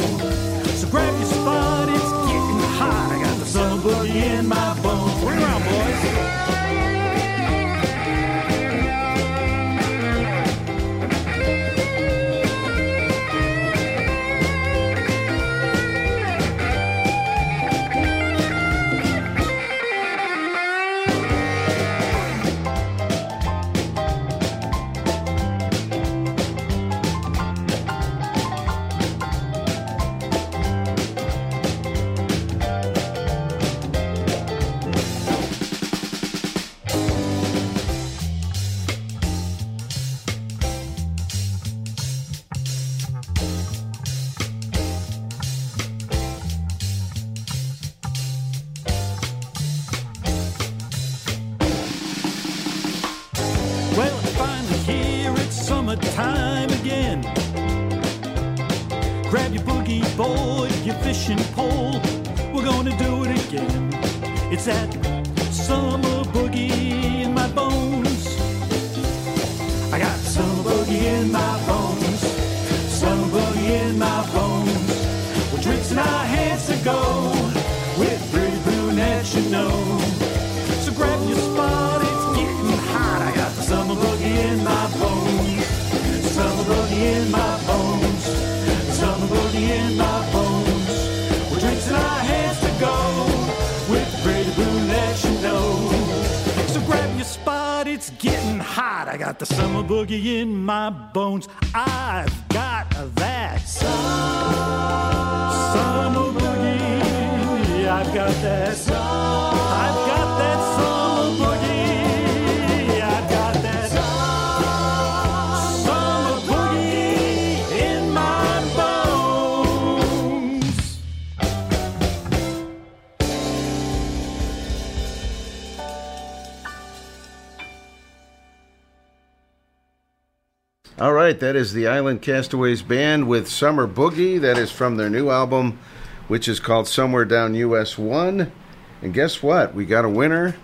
So grab your spot, it's getting hot. I got the summer boogie in my bones. Bring around, boys. Boogie in that is the Island Castaways Band with Summer Boogie. That is from their new album, which is called Somewhere Down US 1. And guess what? We got a winner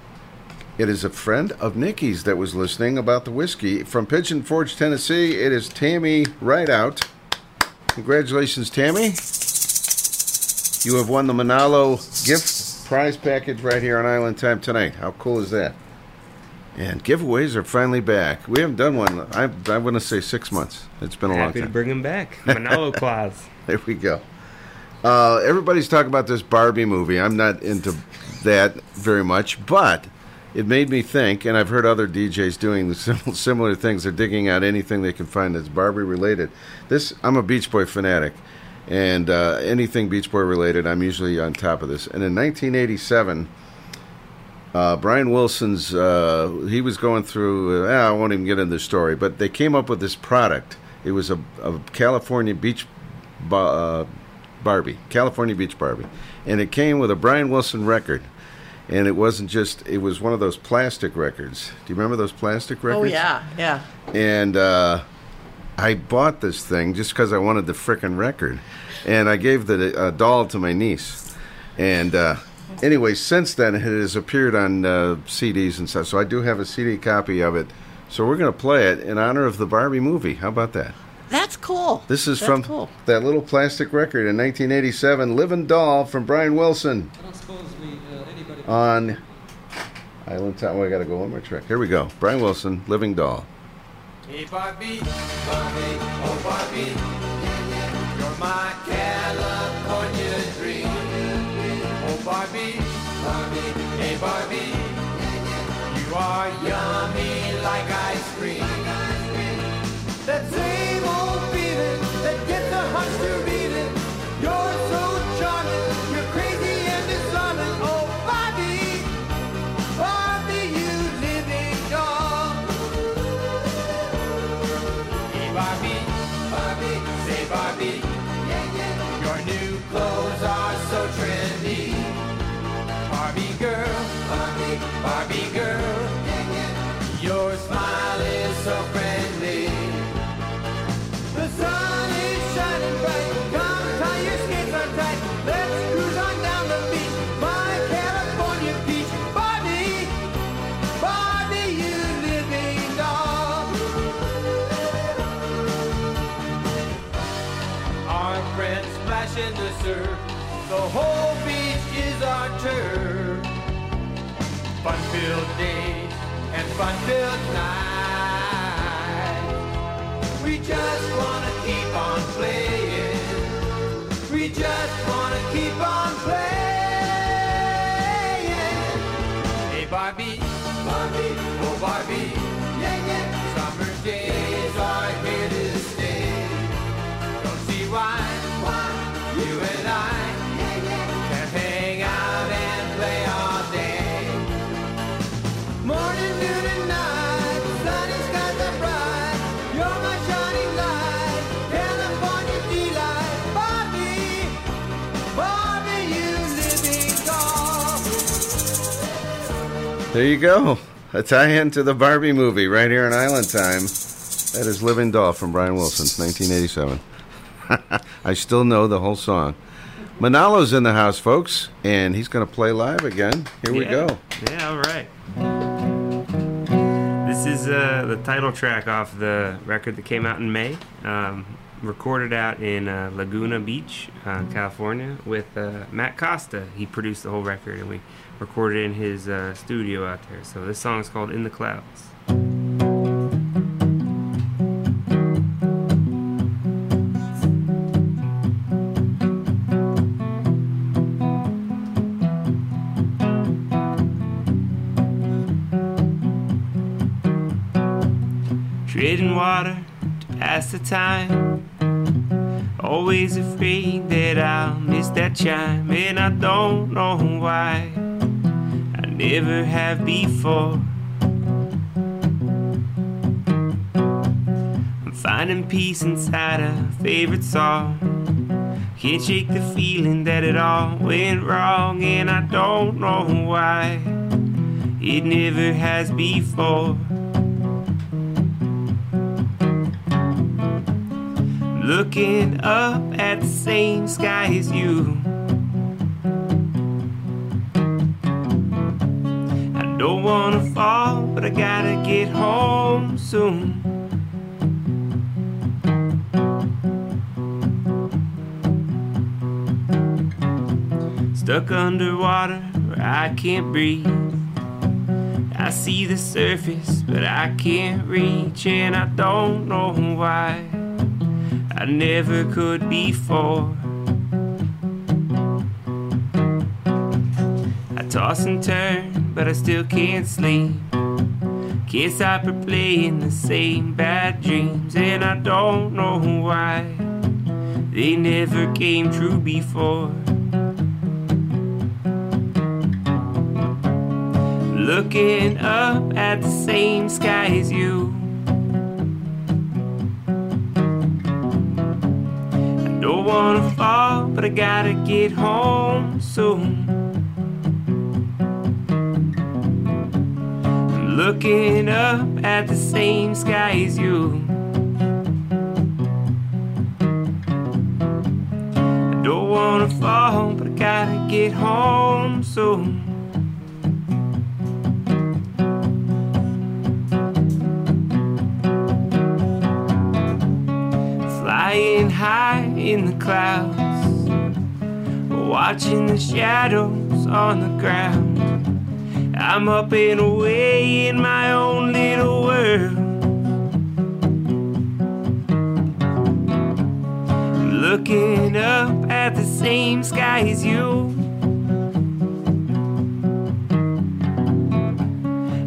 It is a friend of Nikki's that was listening about the whiskey from Pigeon Forge, Tennessee. It is Tammy Rideout. Congratulations, Tammy. You have won the Monallo gift prize package right here on Island Time tonight. How cool is that? And giveaways are finally back. We haven't done one. I I want to say six months. It's been a long time. Happy to bring them back. Monallo Claus. There we go. Uh, everybody's talking about this Barbie movie. I'm not into that very much, but it made me think, and I've heard other DJs doing similar things. They're digging out anything they can find that's Barbie related. This, I'm a Beach Boy fanatic, and uh, anything Beach Boy related, I'm usually on top of this. And in 1987, uh, Brian Wilson's, uh, he was going through, uh, I won't even get into the story, but they came up with this product. It was a, a California beach ba- uh, Barbie, California Beach Barbie. And it came with a Brian Wilson record. And it wasn't just, it was one of those plastic records. Do you remember those plastic records? Oh yeah, yeah. And uh, I bought this thing just because I wanted the frickin' record. And I gave the uh, doll to my niece. And uh, anyway, since then, it has appeared on uh, CDs and stuff. So I do have a CD copy of it. So we're going to play it in honor of the Barbie movie. How about that? That's cool. This is That's from cool. that little plastic record in 1987, Living Doll from Brian Wilson on Island Time. Oh, I got to go one more track. Here we go. Brian Wilson, Living Doll. Hey Barbie, Barbie, oh Barbie, you're my California dream. Barbie, Barbie, hey Barbie, you are yummy like ice cream. That same old feeling Barbie, girl. Your smile is so friendly. The sun is shining bright. Come tie your skates on tight. Let's cruise on down the beach. My California beach. Barbie, Barbie, you living doll. Our friends splash in the surf. The whole beach is our turf. Fun-filled day and fun-filled night. We just wanna keep on playing. We just wanna keep on playing. Hey Barbie, Barbie, oh Barbie, yeah yeah. Summer days are There you go. A tie-in to the Barbie movie right here in Island Time. That is Living Doll from Brian Wilson, 1987. I still know the whole song. Monallo's in the house, folks, and he's going to play live again. Here we go. Yeah, all right. This is uh, the title track off the record that came out in May. Um, recorded out in uh, Laguna Beach, uh, California, with uh, Matt Costa. He produced the whole record, and we recorded in his uh, studio out there. So this song is called "In the Clouds." Trading water to pass the time. Always afraid that I'll miss that chime, and I don't know why. I never have before. I'm finding peace inside a favorite song. Can't shake the feeling that it all went wrong, and I don't know why. It never has before. Looking up at the same sky as you. Don't wanna fall, but I gotta get home soon. Stuck underwater where I can't breathe. I see the surface, but I can't reach, and I don't know why. I never could before. I toss and turn, but I still can't sleep. Guess I've been playing the same bad dreams, and I don't know why. They never came true before. Looking up at the same sky as you. I don't wanna fall, but I gotta get home soon. Looking up at the same sky as you. I don't wanna fall, but I gotta get home soon. flying high in the clouds, watching the shadows on the ground. I'm up and away in my own little world. Looking up at the same sky as you.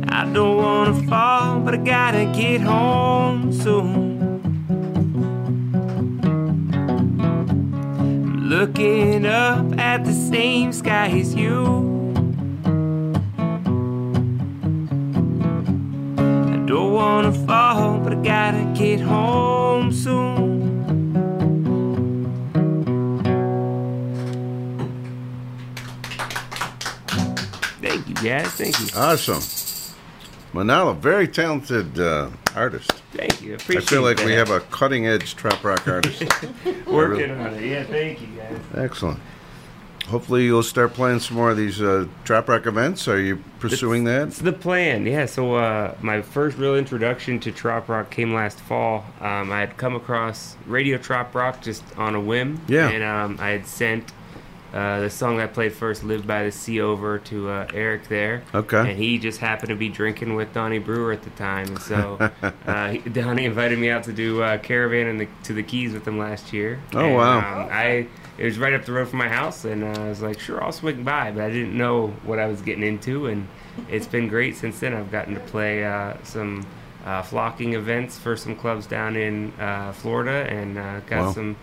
I don't wanna fall, but I gotta get home soon. looking up at the same sky as you. Don't wanna fall, but I gotta get home soon. Thank you, guys. Thank you. Awesome. Monallo, very talented uh, artist. Thank you. I feel like we have a cutting edge trop rock artist. Working on it. Yeah, thank you, guys. Excellent. Hopefully, you'll start playing some more of these uh, trop rock events. Are you pursuing that? It's the plan, yeah. So uh, my first real introduction to trop rock came last fall. Um, I had come across Radio Trop Rock just on a whim. Yeah. And um, I had sent uh, the song I played first, "Live by the Sea," over to uh, Eric there. Okay. And he just happened to be drinking with Donnie Brewer at the time, and so uh, he, Donnie invited me out to do uh, Caravan and the, to the Keys with him last year. Oh, And, wow. Um, I it was right up the road from my house, and uh, I was like, sure, I'll swing by, but I didn't know what I was getting into, and it's been great since then. I've gotten to play uh, some uh, flocking events for some clubs down in uh, Florida, and uh, got Wow. some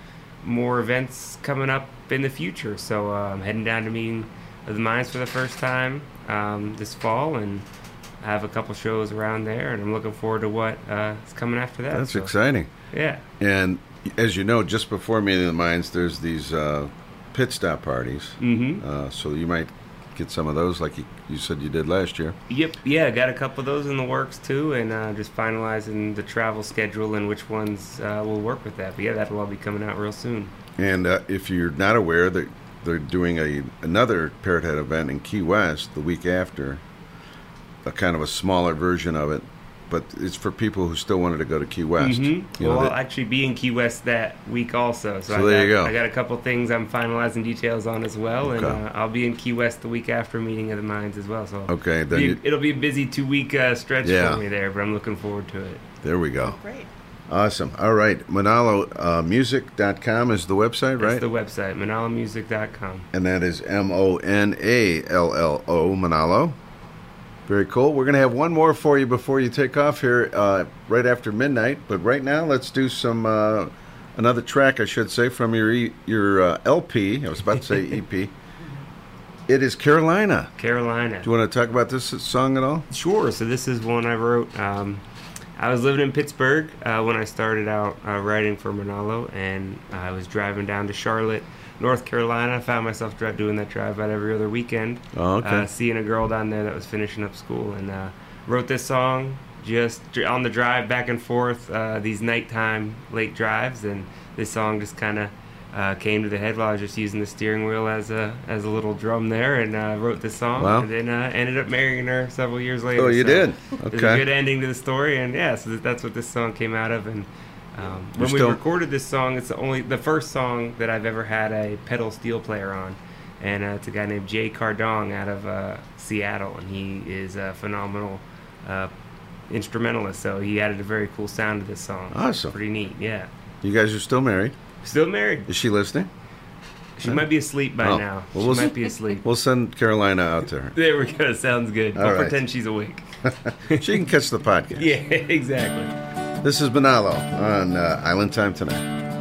more events coming up in the future. So uh, I'm heading down to meeting of the Minds for the first time um, this fall, and I have a couple shows around there, and I'm looking forward to what uh, is coming after that. That's So, exciting. Yeah. And as you know, just before Meeting of the Minds, there's these uh, pit stop parties. Mhm. Uh, so you might get some of those, like you, you said you did last year. Yep, yeah, got a couple of those in the works too, and uh, just finalizing the travel schedule and which ones uh, will work with that. But yeah, that'll all be coming out real soon. And uh, if you're not aware, that they're doing a another Parrot Head event in Key West the week after, a kind of a smaller version of it, but it's for people who still wanted to go to Key West. Mhm. You know, well, I'll actually be in Key West that week also. So, So I there got, you go. I got a couple things I'm finalizing details on as well, and uh, I'll be in Key West the week after meeting of the minds as well. So Okay, then be- you- it'll be a busy two week uh, stretch Yeah. for me there, but I'm looking forward to it. there we go. Great. Awesome. All right. Monallo uh, Music.com is the website, That's right? the website, monallomusic.com. and that is M O N A L L O, Monallo. Very cool. We're going to have one more for you before you take off here, uh, right after midnight. But right now, let's do some uh, another track, I should say, from your e- your uh, LP. I was about to say EP. It is Carolina. Carolina. Do you want to talk about this song at all? Sure. So this is one I wrote. Um, I was living in Pittsburgh uh, when I started out uh, writing for Monallo, and I was driving down to Charlotte, North Carolina. I found myself dri- doing that drive about every other weekend. Oh, okay. Uh, seeing a girl down there that was finishing up school, and uh, wrote this song just on the drive back and forth. Uh, these nighttime late drives, and this song just kind of uh, came to the head while I was just using the steering wheel as a as a little drum there, and uh, wrote the song. Wow. And then uh, ended up marrying her several years later. Oh, you so did? There's Okay. a good ending to the story, and yeah, so that's what this song came out of. And um, when we recorded this song, it's the only the first song that I've ever had a pedal steel player on, and uh, it's a guy named Jay Cardong out of uh, Seattle, and he is a phenomenal uh, instrumentalist. So he added a very cool sound to this song. Awesome. pretty neat. Yeah, You guys are still married. still married. Is she listening? She might be asleep by Oh. now. Well, she we'll might s- be asleep. We'll send Carolina out there. There we go. Sounds good. All I'll right. pretend she's awake. she can catch the podcast. Yeah, exactly. This is Monallo on uh, Island Time Tonight.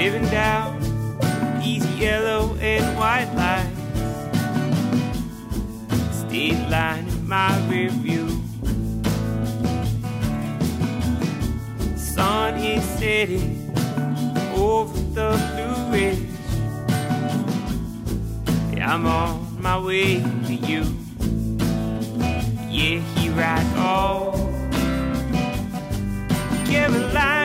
Staring down easy yellow and white lines. State line in my review. Sun is setting over the blue ridge. Yeah, I'm on my way to you. Yeah, here I go. Carolina.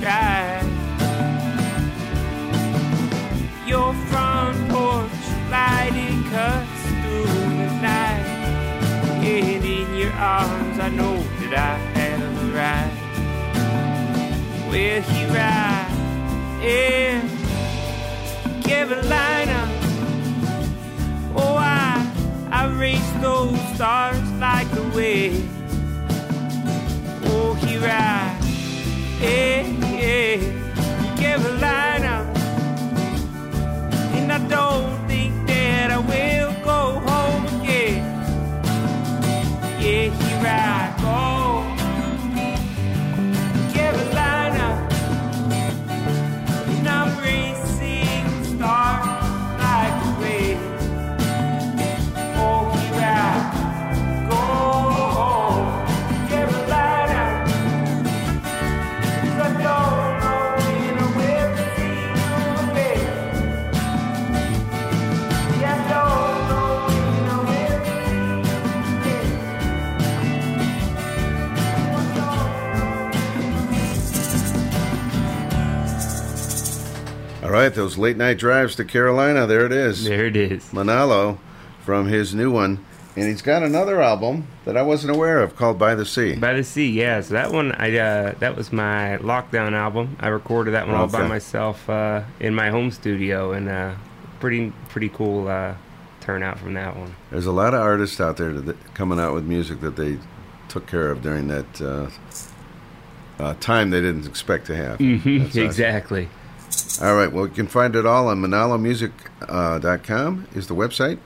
Drive. Your front porch lighting cuts through the night. And in your arms, I know that I have arrived. Well, here I am, Carolina. Oh, I, I race those stars like the wind. Oh, here I am, Carolina. And I don't think that I will go home again. Yeah, here I right, those late night drives to Carolina. There it is. There it is. Monallo from his new one. And he's got another album that I wasn't aware of called By the Sea. By the Sea, yeah. So that one, I uh, that was my lockdown album. I recorded that one okay. all by myself uh, in my home studio, and uh, pretty pretty cool uh, turnout from that one. There's a lot of artists out there that, coming out with music that they took care of during that uh, uh time they didn't expect to have. Mm-hmm. Exactly. Awesome. All right. Well, you can find it all on monallomusic.com uh, is the website.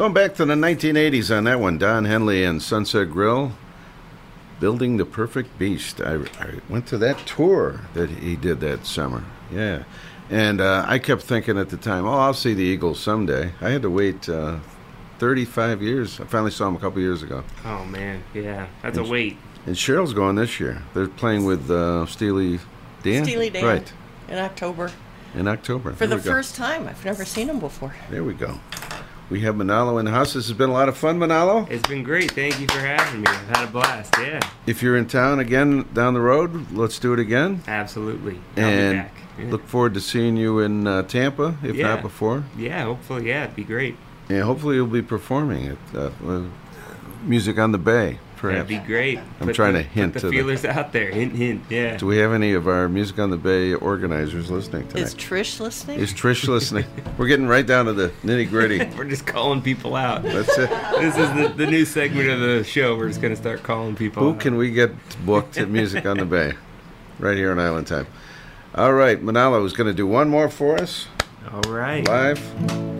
Going back to the 1980s on that one, Don Henley and Sunset Grill, building the perfect beast. I, I went to that tour that he did that summer. Yeah, and uh, I kept thinking at the time, oh, I'll see the Eagles someday. I had to wait uh, 35 years. I finally saw them a couple years ago. Oh man, yeah, that's a wait. And Cheryl's going this year. They're playing with uh, Steely Dan. Steely Dan. Right In October. in October. For There the first time. I've never seen them before. There we go. We have Monallo in the house. This has been a lot of fun, Monallo. It's been great. Thank you for having me. I've had a blast. Yeah, If you're in town again down the road, let's do it again. absolutely. I'll and be back. Yeah. look forward to seeing you in uh, Tampa, if Yeah. not before. Yeah, hopefully, yeah, it'd be great. And hopefully you'll be performing at uh, uh, Music on the Bay. Perhaps. That'd be great. I'm Put trying the- to hint put to the the- feelers out there. Hint, hint. Yeah. Do we have any of our Music on the Bay organizers listening tonight? Is Trish listening? Is Trish listening? We're getting right down to the nitty gritty. We're just calling people out. That's it. This is the, the new segment of the show. We're just gonna start calling people. Who out. can we get booked at Music on the Bay? Right here on Island Time. All right, Monallo is going to do one more for us. All right. Live.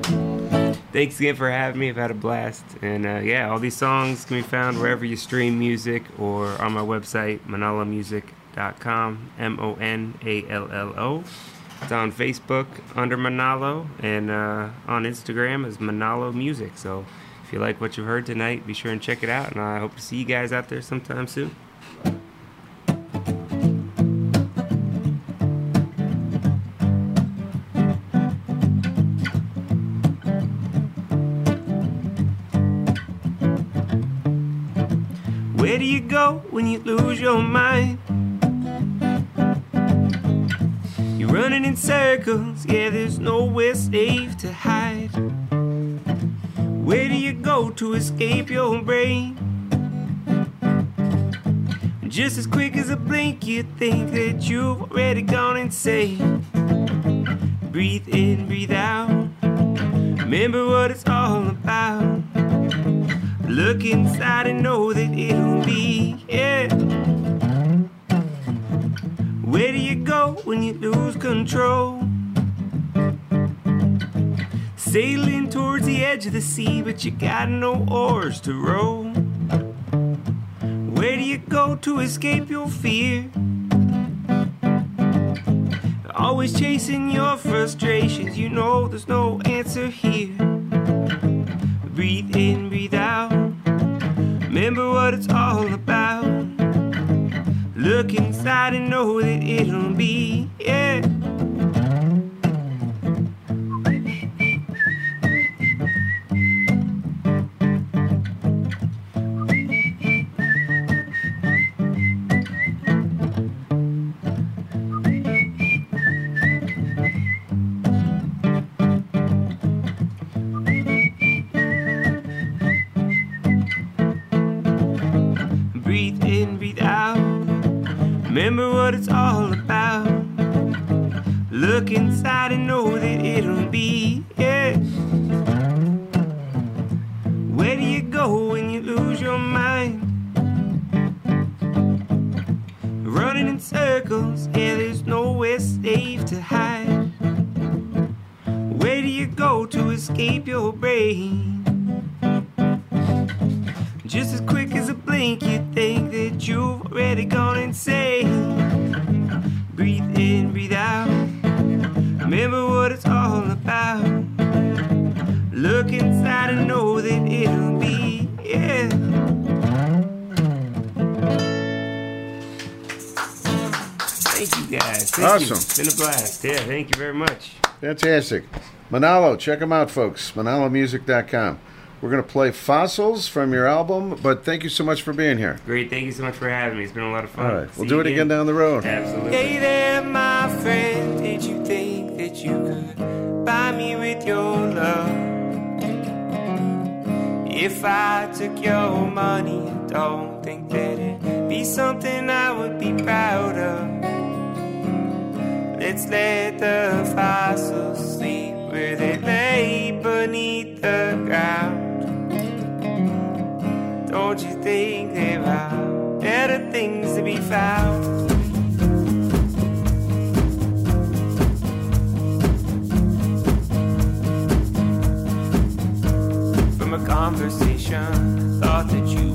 Thanks again for having me. I've had a blast. And uh, yeah, all these songs can be found wherever you stream music or on my website, monallomusic.com. M O N A L L O. It's on Facebook under Monallo and uh, on Instagram as Monallo Music. So if you like what you've heard tonight, be sure and check it out. And I hope to see you guys out there sometime soon. Go when you lose your mind? You're running in circles, yeah, there's nowhere safe to hide. Where do you go to escape your brain? Just as quick as a blink, you think that you've already gone insane. Breathe in, breathe out. Remember what it's all about. Look inside and know that it'll be, yeah. Where do you go when you lose control? Sailing towards the edge of the sea, but you got no oars to row. Where do you go to escape your fear? Always chasing your frustrations, you know there's no answer here. Breathe in, breathe out. Remember what it's all about. Look inside and know that it'll be, yeah. Been a blast. Yeah, thank you very much. Fantastic. Monallo, check them out, folks. MonalloMusic.com. We're going to play Fossils from your album, but thank you so much for being here. Great. Thank you so much for having me. It's been a lot of fun. All right. We'll See do you it again down the road. Absolutely. Hey there, my friend. Did you think that you could buy me with your love? If I took your money, I don't think that it'd be something I would be proud of. Let's let the fossils sleep where they lay beneath the ground. Don't you think there are better things to be found? From a conversation. Thought that you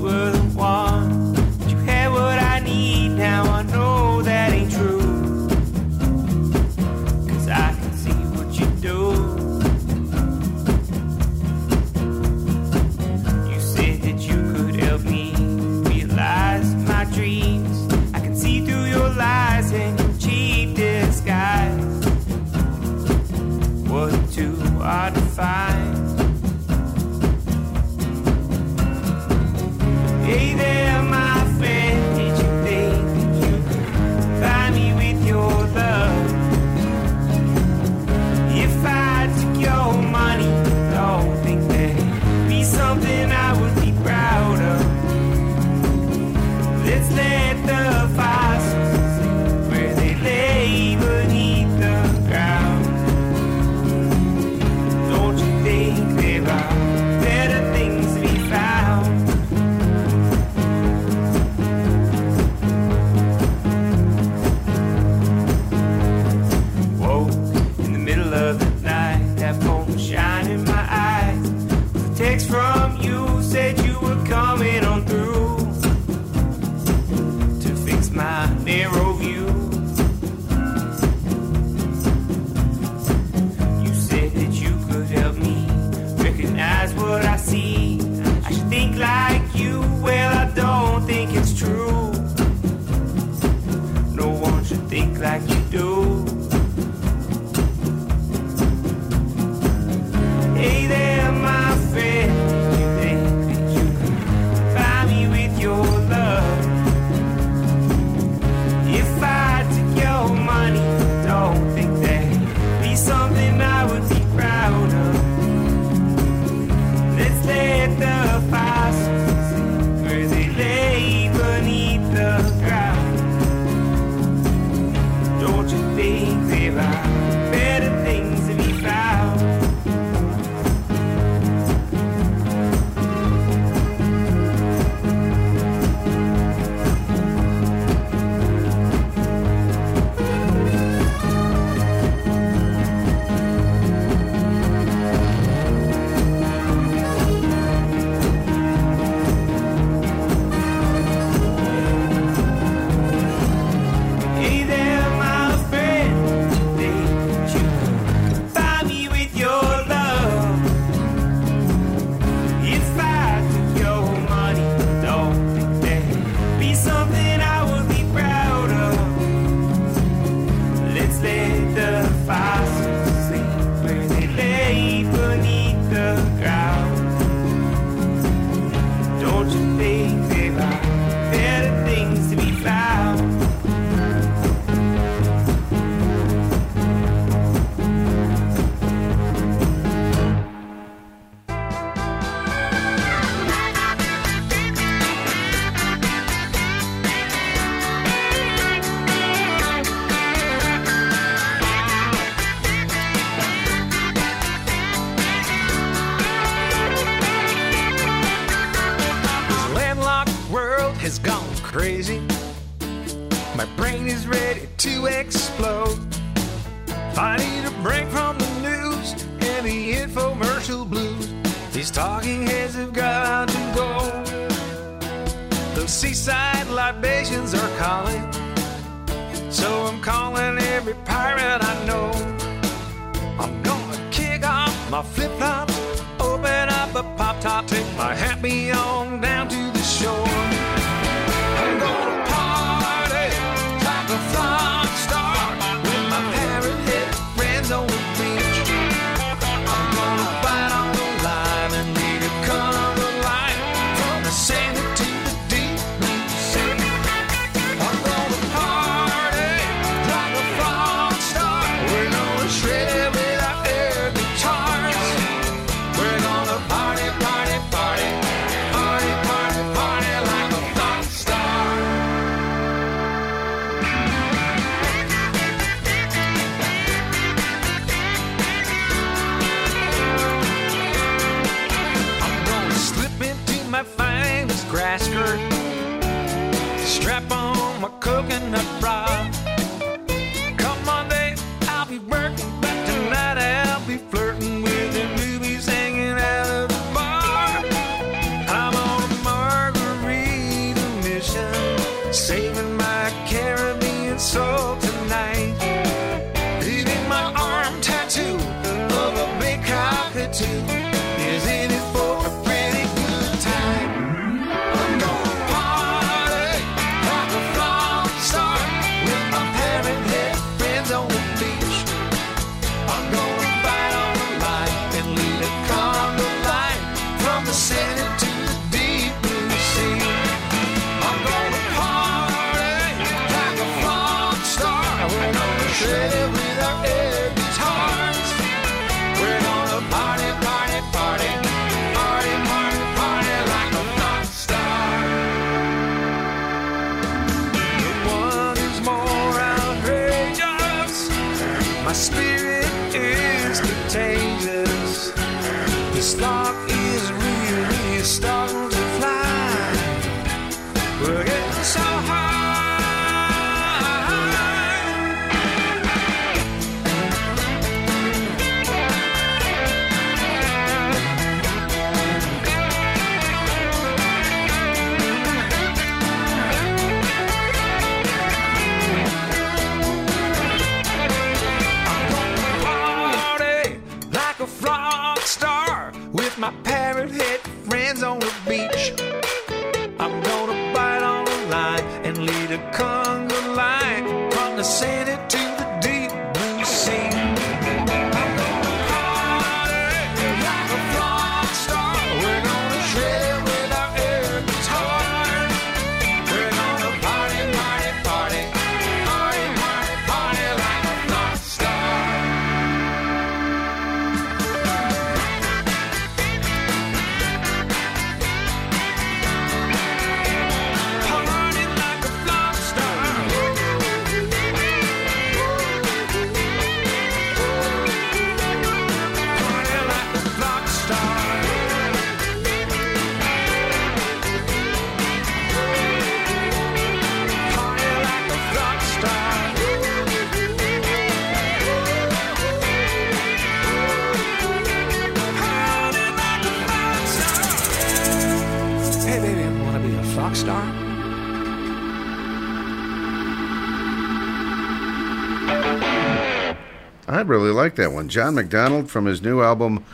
like that one. John McDonald from his new album,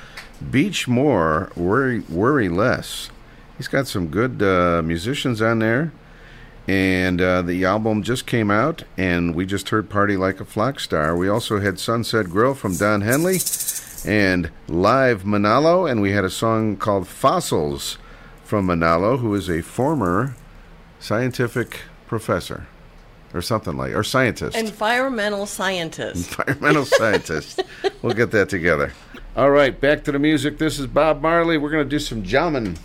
Beach More, Worry, Worry Less. He's got some good uh, musicians on there. And uh, the album just came out, and we just heard Party Like a Flock Star. We also had Sunset Grill from Don Henley and Live Monallo, and we had a song called Fossils from Monallo, who is a former scientific professor or something like or scientist environmental scientist environmental scientist We'll get that together. All right, back to the music. This is Bob Marley. We're going to do some jamming.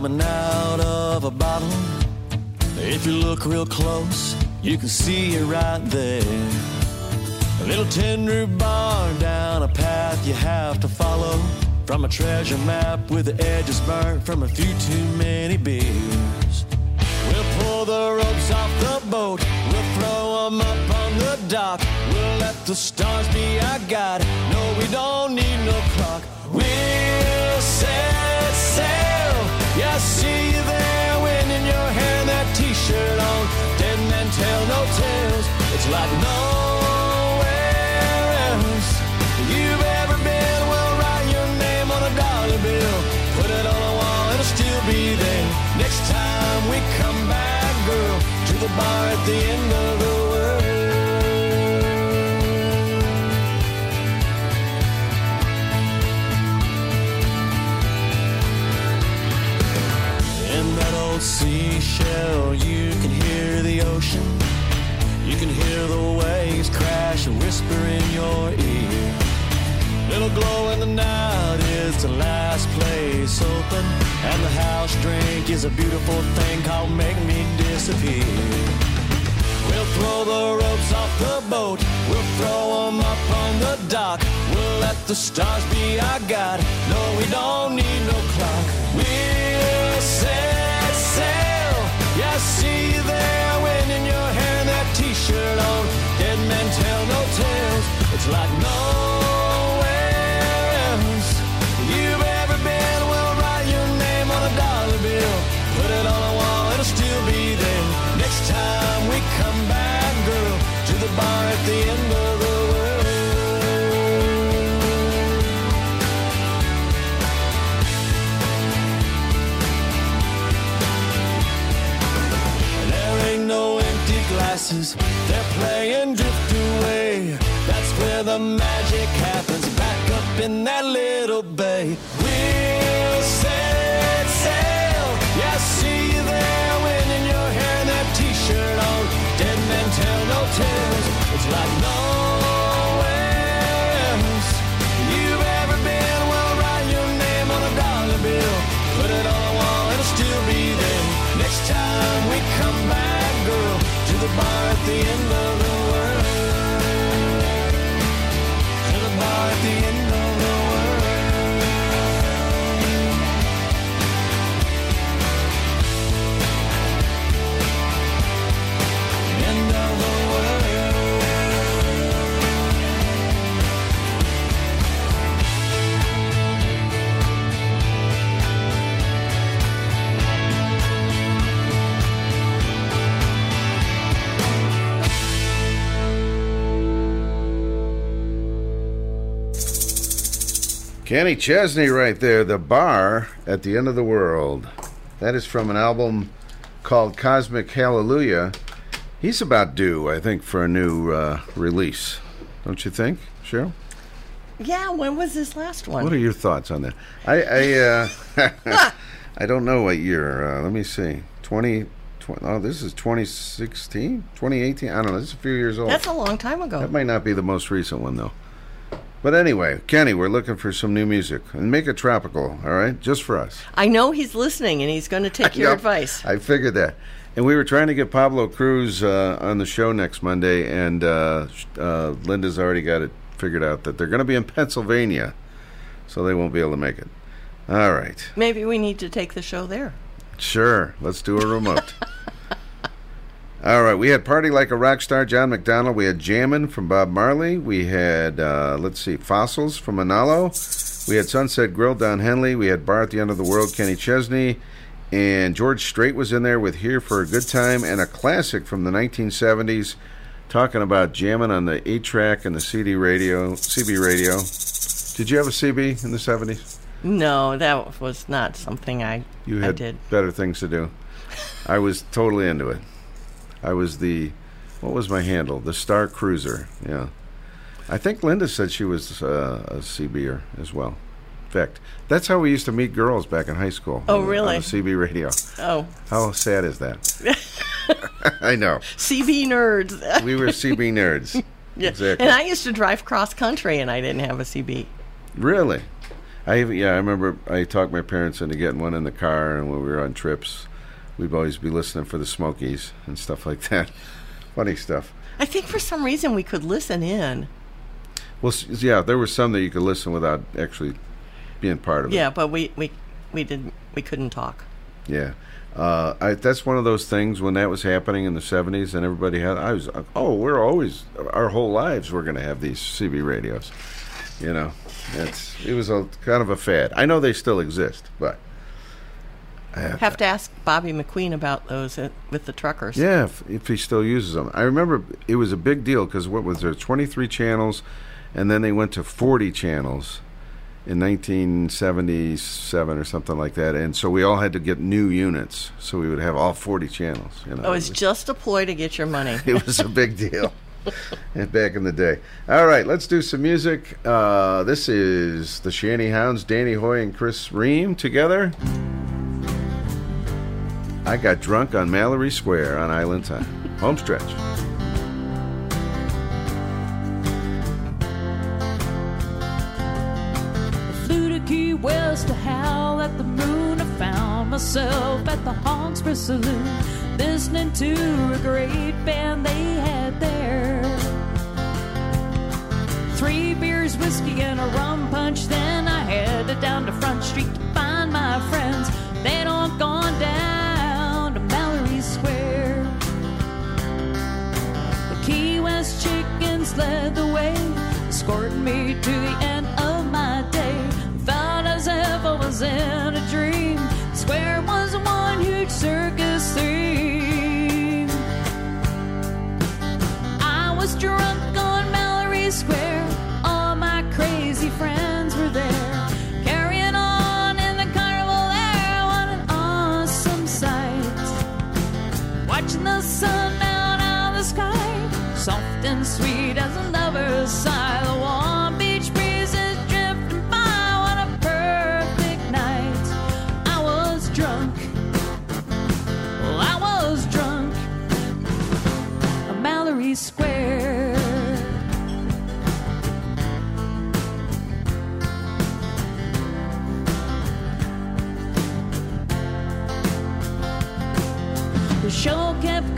Coming out of a bottle. If you look real close, you can see it right there. A little roof bar down a path you have to follow. From a treasure map with the edges burnt from a few too many beers. We'll pull the ropes off the boat. We'll throw 'em up on the dock. We'll let the stars be our guide. No, we don't need no clock. We'll set sail. Yeah, I see you there, wind your hair, and that t-shirt on. Dead men tell no tales. It's like nowhere else you've ever been. Write your name on a dollar bill, put it on a wall, it'll still be there. Next time we come back, girl, to the bar at the end of the seashell, you can hear the ocean. You can hear the waves crash and whisper in your ear. Little glow in the night is the last place open. And the house drink is a beautiful thing called Make Me Disappear. We'll throw the ropes off the boat. We'll throw 'em up on the dock. We'll let the stars be our guide. No, we don't need no clock. We'll sail. See you there, in your hair, and that t-shirt on. Dead men tell no tales. It's like nowhere glasses, they're playing drift away. That's where the magic happens, back up in that little bay. We'll set sail, yeah, see you there, wind in your hair, and that t-shirt on. Dead men tell no tales, it's like nowhere bar at the end of Kenny Chesney right there, The Bar at the End of the World. That is from an album called Cosmic Hallelujah. He's about due, I think, for a new uh, release. Don't you think, Cheryl? Yeah, when was this last one? What are your thoughts on that? I I, uh, I don't know what year. Uh, let me see. 20, 20 Oh, this is 2016? 2018? I don't know. This is a few years old. That's a long time ago. That might not be the most recent one, though. But anyway, Kenny, we're looking for some new music. And make it tropical, all right? Just for us. I know he's listening and he's going to take your Yep, advice. I figured that. And we were trying to get Pablo Cruz uh, on the show next Monday, and uh, uh, Linda's already got it figured out that they're going to be in Pennsylvania, so they won't be able to make it. All right. Maybe we need to take the show there. Sure, let's do a remote. All right, we had Party Like a Rock Star, John McDonald. We had Jammin' from Bob Marley. We had, uh, let's see, Fossils from Monallo. We had Sunset Grill, Don Henley. We had Bar at the End of the World, Kenny Chesney. And George Strait was in there with Here for a Good Time and a classic from the 1970s talking about jamming on the 8 track and the CD radio, CB radio. Did you have a CB in the 70s? No, that was not something I, You I had did. better things to do. I was totally into it. I was the what was my handle? The Star Cruiser. Yeah, I think Linda said she was uh, a CBer as well. In fact, that's how we used to meet girls back in high school. Oh, on really? On CB radio. Oh. How sad is that? I know. CB nerds. We were CB nerds. Yeah. Exactly. And I used to drive cross country and I didn't have a CB. Really? I yeah, I remember I talked my parents into getting one in the car, and when we were on trips, we'd always be listening for the Smokies and stuff like that. Funny stuff. I think for some reason we could listen in. Well, yeah, there were some that you could listen without actually being part of it. Yeah, but we, we, we didn't we couldn't talk. Yeah. Uh, I, that's one of those things when that was happening in the 70s and everybody had, I was, like, oh, we're always, our whole lives we're going to have these CB radios. You know, it's, it was a kind of a fad. I know they still exist, but. I have Have to ask Bobby McQueen about those uh, with the truckers. Yeah, if, if he still uses them. I remember it was a big deal because what was there? 23 channels, and then they went to 40 channels in 1977 or something like that. And so we all had to get new units, so we would have all 40 channels. You know, Oh, it's just a ploy to get your money. it was a big deal back in the day. All right, let's do some music. Uh, this is the Shanty Hounds, Danny Hoy and Chris Ream together. I got drunk on Mallory Square on Island Time. Home stretch. Flew to Key West to howl at the moon. I found myself at the Hog's Breath Saloon, listening to a great band they had there. Three beers, whiskey, and a rum punch. Then I headed down to Front Street to find my friends. They'd all gone down West chickens led the way, escorting me to the end of my day. Felt as if I was in a dream. Square was one huge circus theme. I was drunk on Mallory Square.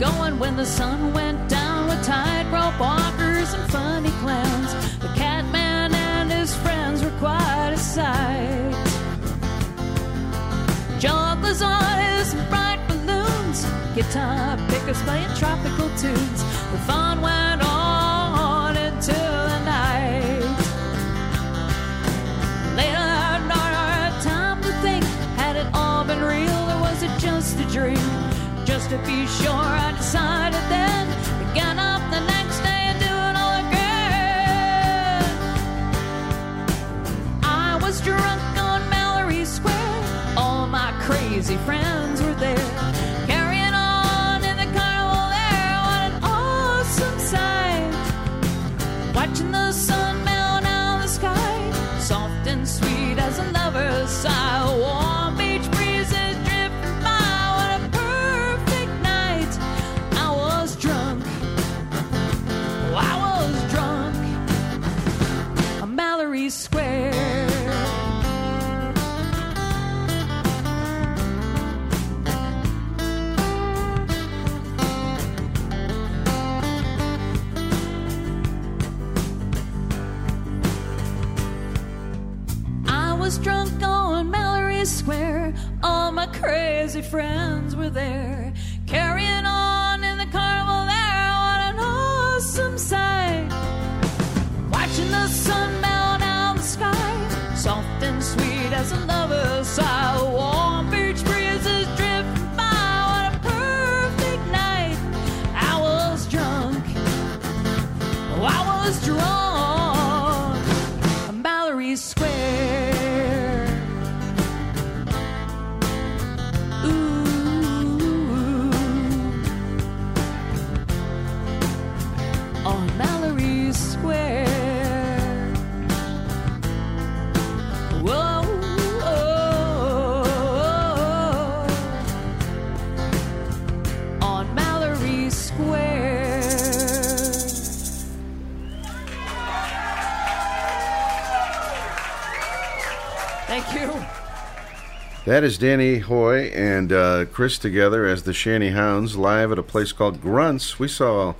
Going when the sun went down with tightrope walkers and funny clowns. The Catman and his friends were quite a sight. Jugglers on his bright balloons, guitar pickers playing tropical tunes. The fun went on until the night. Later I had time to think: had it all been real, or was it just a dream? Just to be sure, I crazy friends were there. Carrying on in the carnival there. What an awesome sight. Watching the sun melt out the sky. Soft and sweet as a lover's On Mallory Square. Whoa, on Mallory Square. Thank you. That is Danny Hoy and uh, Chris together as the Shanty Hounds live at a place called Grunts. We saw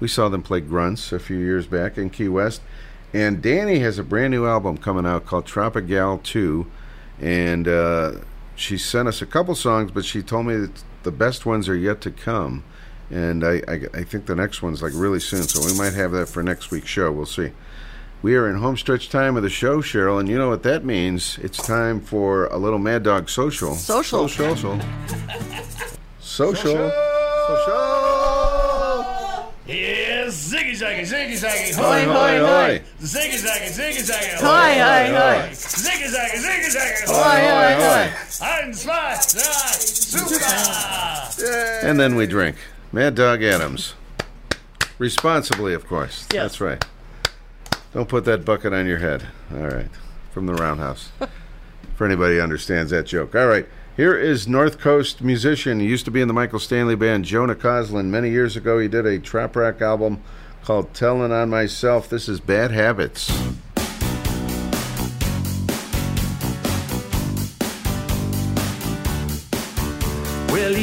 we saw them play Grunts a few years back in Key West, and Danny has a brand new album coming out called Tropical Two, and uh, she sent us a couple songs, but she told me that the best ones are yet to come, and I, I I think the next one's like really soon, so we might have that for next week's show. We'll see. We are in homestretch time of the show, Cheryl, and you know what that means. It's time for a little Mad Dog social. social. Social. Social. Social. Yeah, ziggy zaggy, ziggy zaggy, Hoy, hoy, hoy. Ziggy zaggy, ziggy zaggy, Hoy, hoy, hoy. Ziggy zaggy, ziggy zaggy, Hoy, hoy, hoy. Ein, zwei, drei, super! And then we drink. Mad Dog Adams. Responsibly, of course. Yes. That's right. Don't put that bucket on your head. All right. From the roundhouse. For anybody who understands that joke. All right. Here is North Coast musician. He used to be in the Michael Stanley band, Jonah Koslen. Many years ago, he did a trop rock album called Tellin' on Myself. This is Bad Habits. Well,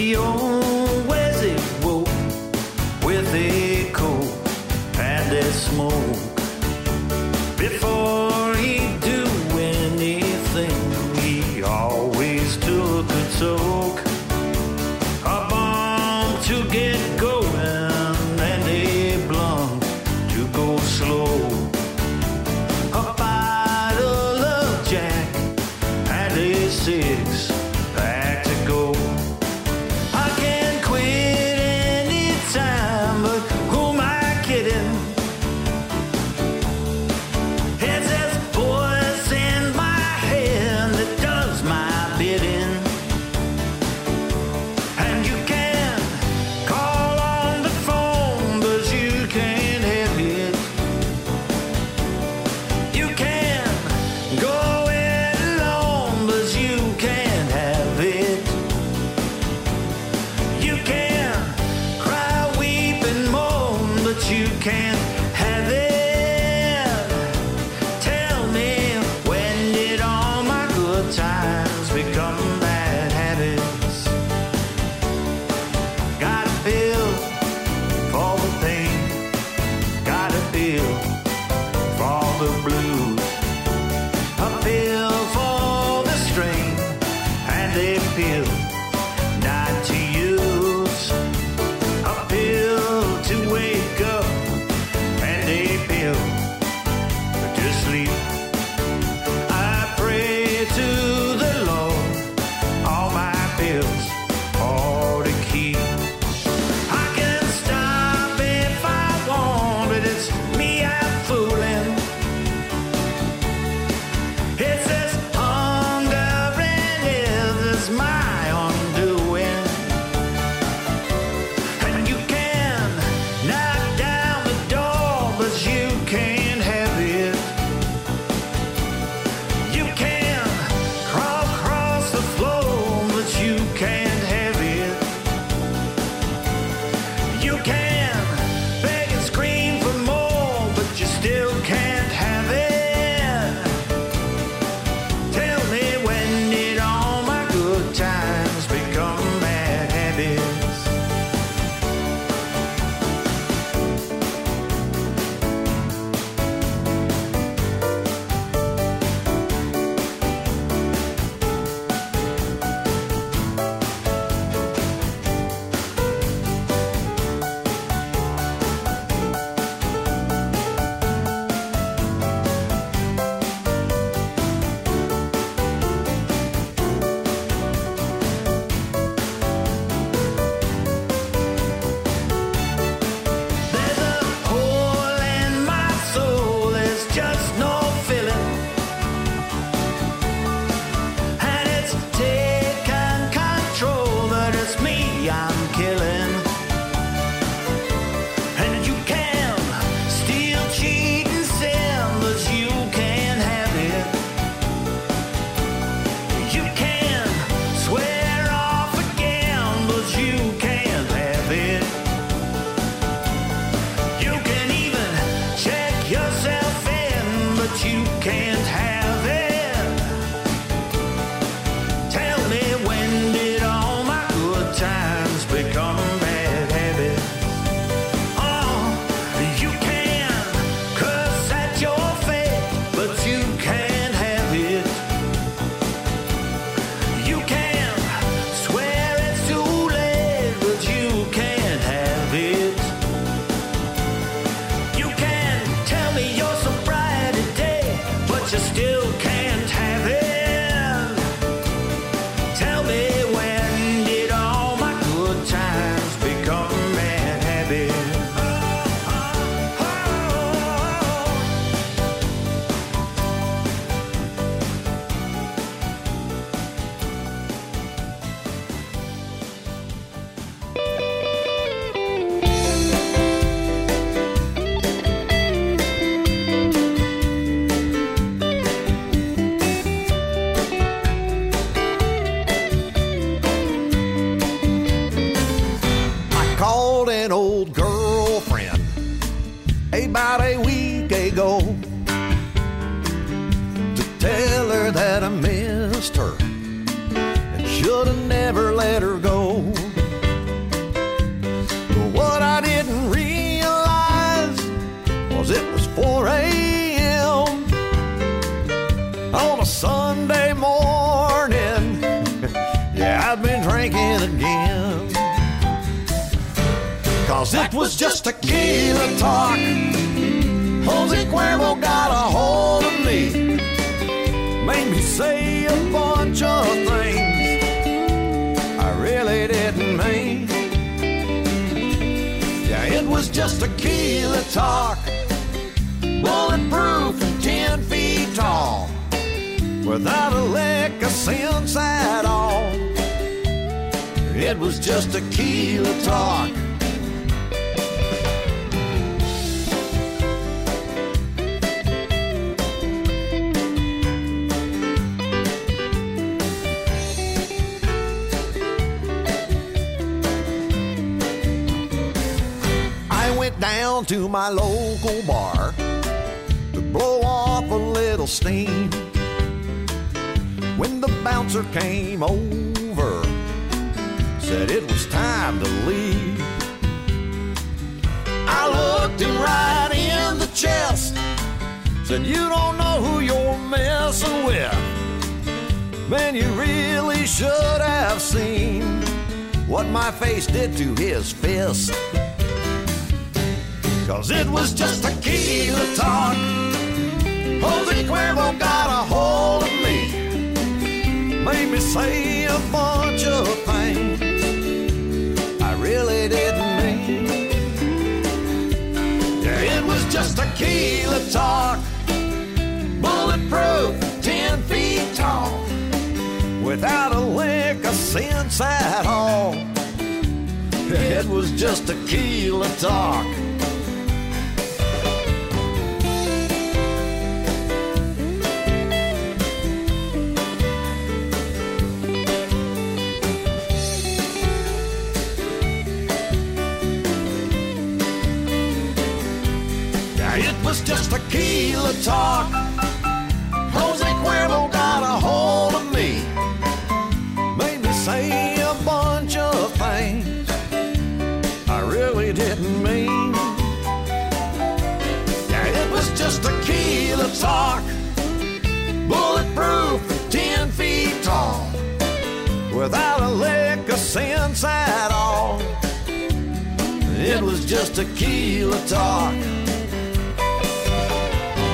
It was just a kilo talk.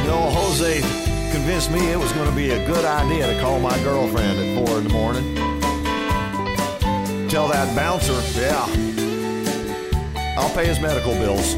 No, Jose convinced me it was going to be a good idea to call my girlfriend at 4 in the morning. Tell that bouncer, yeah, I'll pay his medical bills.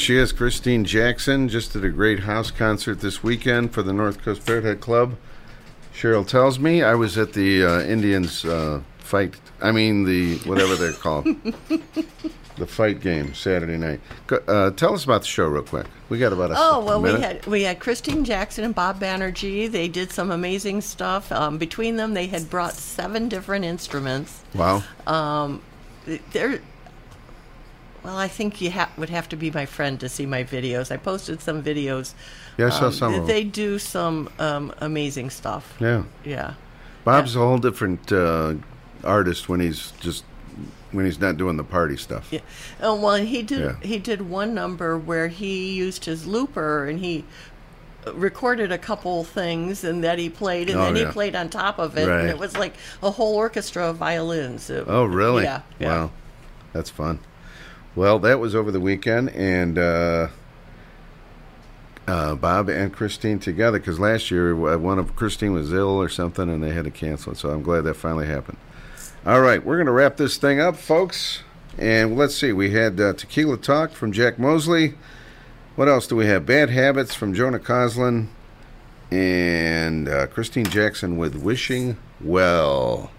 She is, Christine Jackson. Just did a great house concert this weekend for the North Coast Parrothead Club. Cheryl tells me I was at the uh, Indians uh, fight. I mean the whatever they're called, the fight game Saturday night. Uh, tell us about the show real quick. We got about a Oh well, we minute. had we had Christine Jackson and Bob Banerjee. They did some amazing stuff. Um, between them, they had brought seven different instruments. wow. Um, they're well, I think you ha- would have to be my friend to see my videos. I posted some videos. Yeah, I saw Um, some of 'em. They do some um, amazing stuff. Yeah. Yeah. Bob's a whole different uh, artist when he's just when he's not doing the party stuff. Yeah. Oh, well, he did. Yeah. He did one number where he used his looper and he recorded a couple things and that he played, and Oh, then yeah. he played on top of it, Right. and it was like a whole orchestra of violins. It- Oh, really? Yeah. yeah. Wow, that's fun. Well, that was over the weekend, and uh, uh, Bob and Christine together because last year uh, one of Christine was ill or something, and they had to cancel it. So I'm glad that finally happened. All right, we're going to wrap this thing up, folks. And let's see, we had uh, Tequila Talk from Jack Mosley. What else do we have? Bad Habits from Jonah Koslen. And uh, Christine Jackson with Wishing Well.